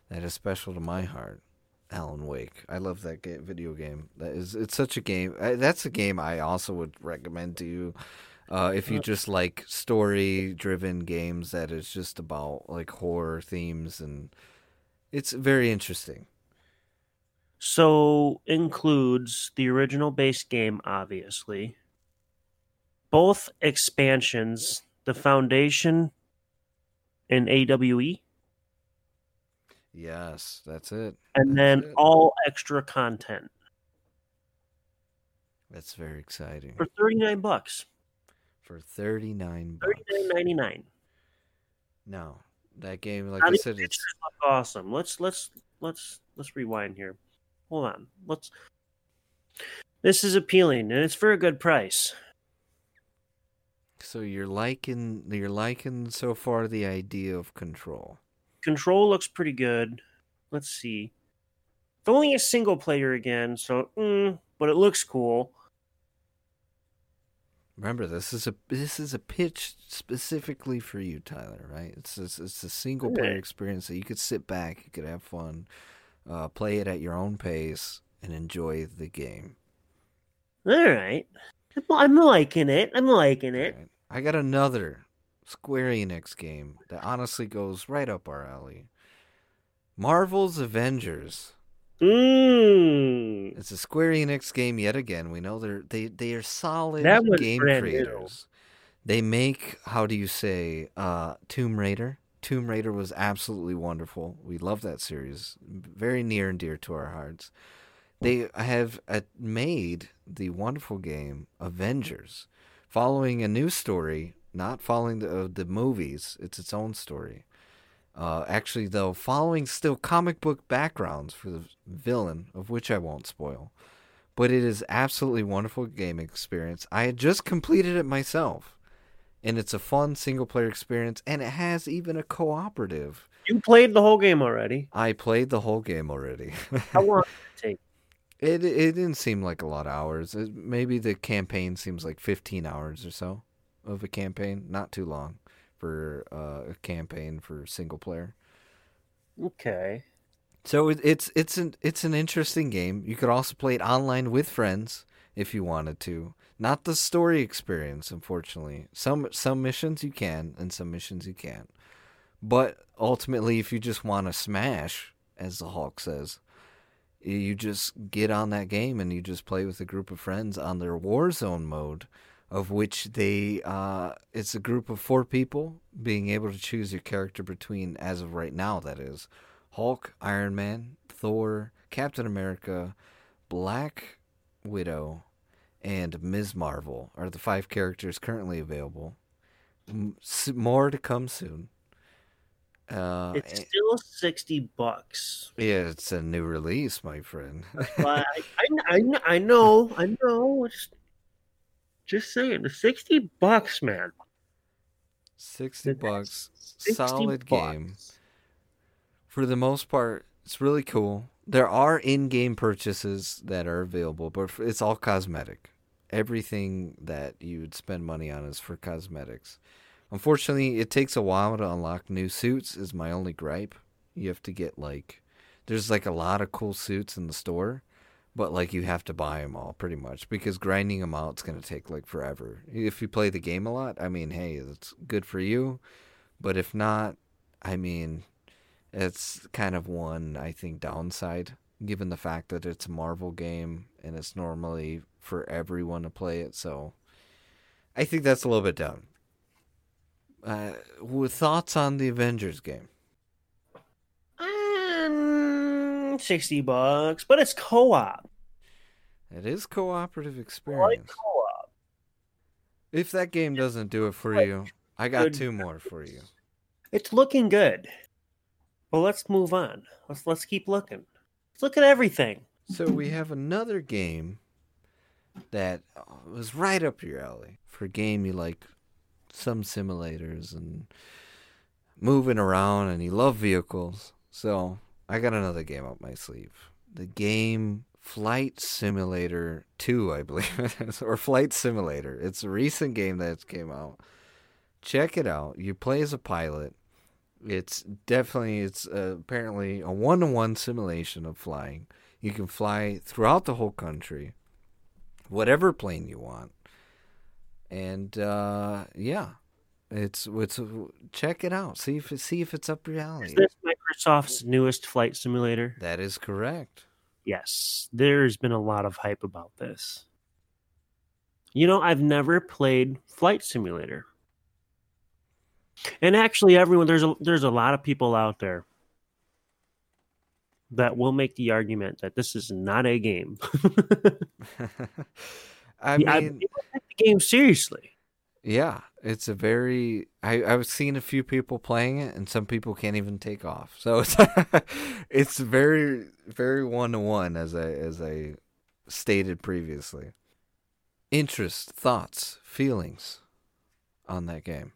that is special to my heart. Alan Wake. I love that ga- video game. That is, it's such a game. I, that's a game I also would recommend to you. Uh, if you just like story-driven games that is just about like horror themes and it's very interesting. So includes the original base game, obviously. Both expansions, the Foundation and AWE, Yes, that's it. and That's then it. all extra content That's very exciting. for thirty nine bucks. For 39 bucks. Thirty nine ninety nine. No. That game like Now, I said it's awesome. Let's let's let's let's rewind here. Hold on. Let's. This is appealing, and it's for a good price. So you're liking you're liking so far the idea of control. Control looks pretty good. Let's see. It's only a single player again, so mm, but it looks cool. Remember, this is a this is a pitch specifically for you, Tyler. Right? It's it's, it's a single player experience that you could sit back, you could have fun, uh, play it at your own pace, and enjoy the game. All right, I'm- I'm liking it. I'm liking it. Right? I got another Square Enix game that honestly goes right up our alley. Marvel's Avengers. Mm. It's a Square Enix game yet again. We know they're they they are solid game brand new. creators. They make how do you say uh Tomb Raider? Tomb Raider was absolutely wonderful. We love that series. Very near and dear to our hearts. They have uh, made the wonderful game Avengers, following a new story, not following the uh, the movies. It's its own story. Uh, actually, though, following still comic book backgrounds for the villain, of which I won't spoil. But it is absolutely wonderful game experience. I had just completed it myself, and it's a fun single player experience, and it has even a cooperative. You played the whole game already. I played the whole game already. How long did it take? it it didn't seem like a lot of hours. It, maybe the campaign seems like 15 hours or so of a campaign. Not too long for uh, a campaign for single player. Okay. So it, it's it's an it's an interesting game. You could also play it online with friends if you wanted to. Not the story experience, unfortunately. Some some missions you can, and some missions you can't. But ultimately, if you just want to smash, as the Hulk says, you just get on that game and you just play with a group of friends on their Warzone mode, of which they uh, it's a group of four people being able to choose your character between, as of right now, that is. Hulk, Iron Man, Thor, Captain America, Black Widow, and Ms. Marvel are the five characters currently available. More to come soon. Uh, It's still sixty bucks. yeah, it's a new release, my friend. I, I, I, I know, I know. Just saying, the sixty bucks, man. 60 That's bucks, 60 solid bucks. game. For the most part, it's really cool. There are in-game purchases that are available, but it's all cosmetic. Everything that you would spend money on is for cosmetics. Unfortunately, it takes a while to unlock new suits. Is my only gripe. You have to get like, there's like a lot of cool suits in the store, but like you have to buy them all pretty much because grinding them out is gonna take like forever. If you play the game a lot, I mean, hey, that's good for you, but if not, I mean, it's kind of one I think downside given the fact that it's a Marvel game and it's normally for everyone to play it. So I think that's a little bit down. Uh, with thoughts on the Avengers game? Um, sixty bucks, but it's co-op. It is cooperative I like experience. co-op. If that game doesn't do it for you, I got two more for you. It's looking good. Well, let's move on. Let's let's keep looking. Let's look at everything. So we have another game that was right up your alley for a game you like some simulators and moving around and you love vehicles. So I got another game up my sleeve. The game Flight Simulator 2, I believe it is, or Flight Simulator. It's a recent game that came out. Check it out. You play as a pilot. It's definitely it's uh, apparently a one-to-one simulation of flying. You can fly throughout the whole country, whatever plane you want, and uh, yeah, it's it's check it out. See if see if it's up your alley. Microsoft's newest flight simulator? That is correct. Yes, there's been a lot of hype about this. You know, I've never played Flight Simulator. And actually everyone there's a there's a lot of people out there that will make the argument that this is not a game. I I- mean, take the game seriously. yeah, it's a very. I I've seen a few people playing it, and some people can't even take off. So it's it's very very one to one, as I as I stated previously. Interest, thoughts, feelings on that game.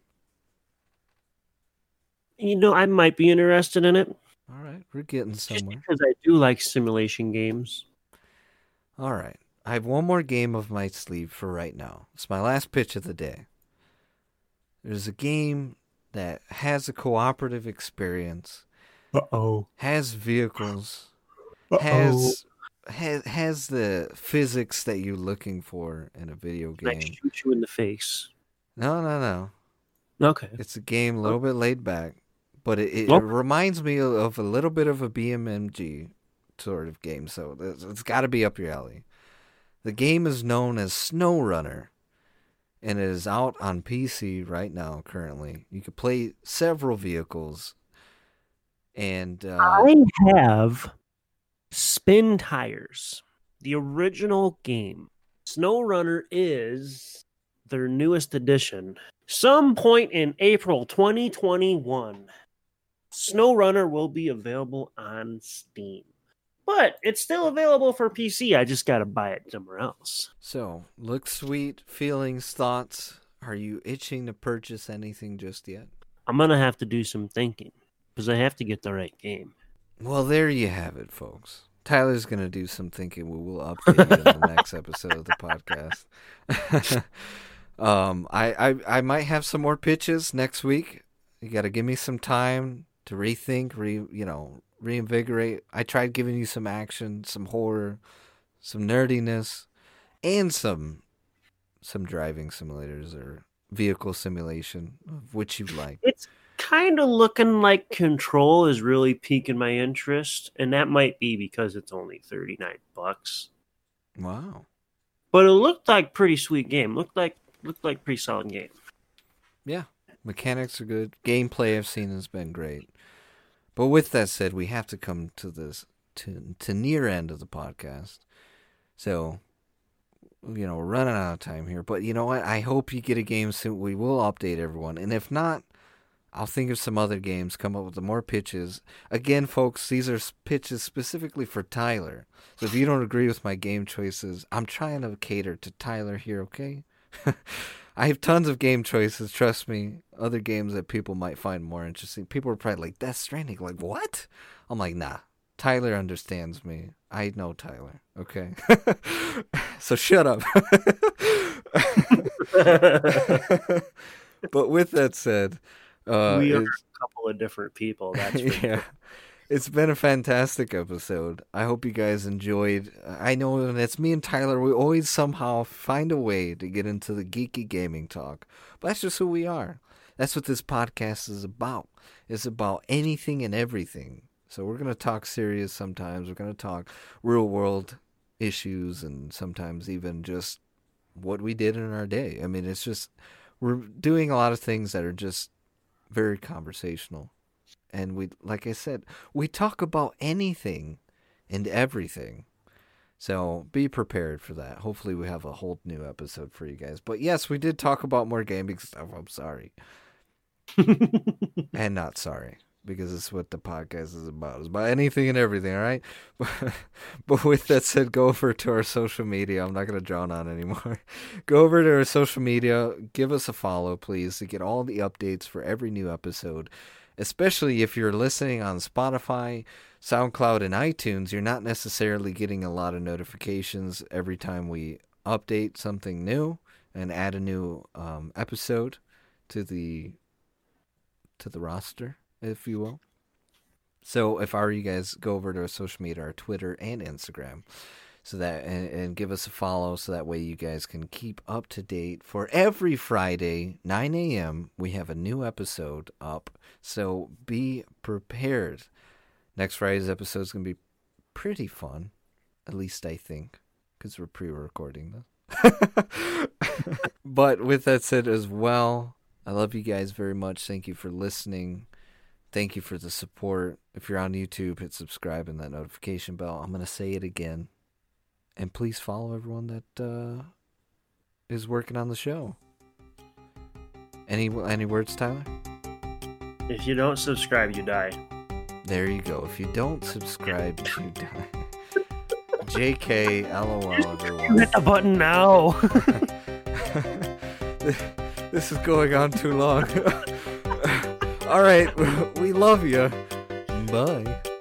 You know, I might be interested in it All right, we're getting just somewhere. because I do like simulation games. All right. I have one more game of my sleeve for right now. It's my last pitch of the day. There's a game that has a cooperative experience, Uh-oh. has vehicles, has has has the physics that you're looking for in a video game. I game. shoot you in the face? No, no, no. Okay. It's a game a little bit laid back, but it, it Oh. reminds me of a little bit of a BMMG sort of game, so it's, it's got to be up your alley. The game is known as SnowRunner, and it is out on PC right now. Currently, you can play several vehicles, and uh, I have Spintires, the original game. SnowRunner is their newest edition. Some point in April 2021, SnowRunner will be available on Steam. But it's still available for PC. I just got to buy it somewhere else. so look sweet. Feelings, thoughts. Are you itching to purchase anything just yet? I'm going to have to do some thinking because I have to get the right game. Well, there you have it, folks. Tyler's gonna do some thinking. We will update you in the next episode of the podcast. um, I, I I might have some more pitches next week. You got to give me some time to rethink, re you know, reinvigorate. I tried giving you some action, some horror, some nerdiness, and some some driving simulators or vehicle simulation of which you like. It's kind of looking like Control is really piquing my interest, and that might be because it's only 39 bucks. Wow. But it looked like pretty sweet game. Looked like looked like pretty solid game. Yeah, mechanics are good. Gameplay I've seen has been great. But with that said, we have to come to this to to near end of the podcast. So, you know, we're running out of time here. But you know what? I hope you get a game soon. We will update everyone, and if not, I'll think of some other games. Come up with more pitches. Again, folks, these are pitches specifically for Tyler. So if you don't agree with my game choices, I'm trying to cater to Tyler here. Okay. I have tons of game choices. Trust me, other games that people might find more interesting. People are probably like Death Stranding. Like what? I'm like, nah. Tyler understands me. I know Tyler. Okay. so shut up. but with that said, uh, we are a couple of different people. That's yeah. It's been a fantastic episode. I hope you guys enjoyed. I know when it's me and Tyler, we always somehow find a way to get into the geeky gaming talk. But that's just who we are. That's what this podcast is about. It's about anything and everything. So we're going to talk serious sometimes. We're going to talk real world issues and sometimes even just what we did in our day. I mean, it's just, we're doing a lot of things that are just very conversational and we like i said we talk about anything and everything so be prepared for that hopefully we have a whole new episode for you guys but yes we did talk about more gaming stuff i'm sorry and not sorry because it's what the podcast is about. It's about anything and everything all right? But with that said go over to our social media. I'm not going to drown on anymore. Go over to our social media. Give us a follow please to get all the updates for every new episode. Especially if you're listening on Spotify, SoundCloud, and iTunes, you're not necessarily getting a lot of notifications every time we update something new and add a new um, episode to the to the roster, if you will. So if I were you guys, go over to our social media, our Twitter and Instagram, so that and, and give us a follow, so that way you guys can keep up to date. For every Friday, 9 a.m., we have a new episode up. So be prepared. Next Friday's episode is gonna be pretty fun, at least I think, because we're pre-recording this. but with that said, as well, I love you guys very much. Thank you for listening. Thank you for the support. If you're on YouTube, hit subscribe and that notification bell. I'm gonna say it again, and please follow everyone that uh, is working on the show. Any any words, Tyler? If you don't subscribe, you die. There you go. If you don't subscribe, you die. JK, LOL, everyone. Hit the button now. this is going on too long. All right, we love you. Bye.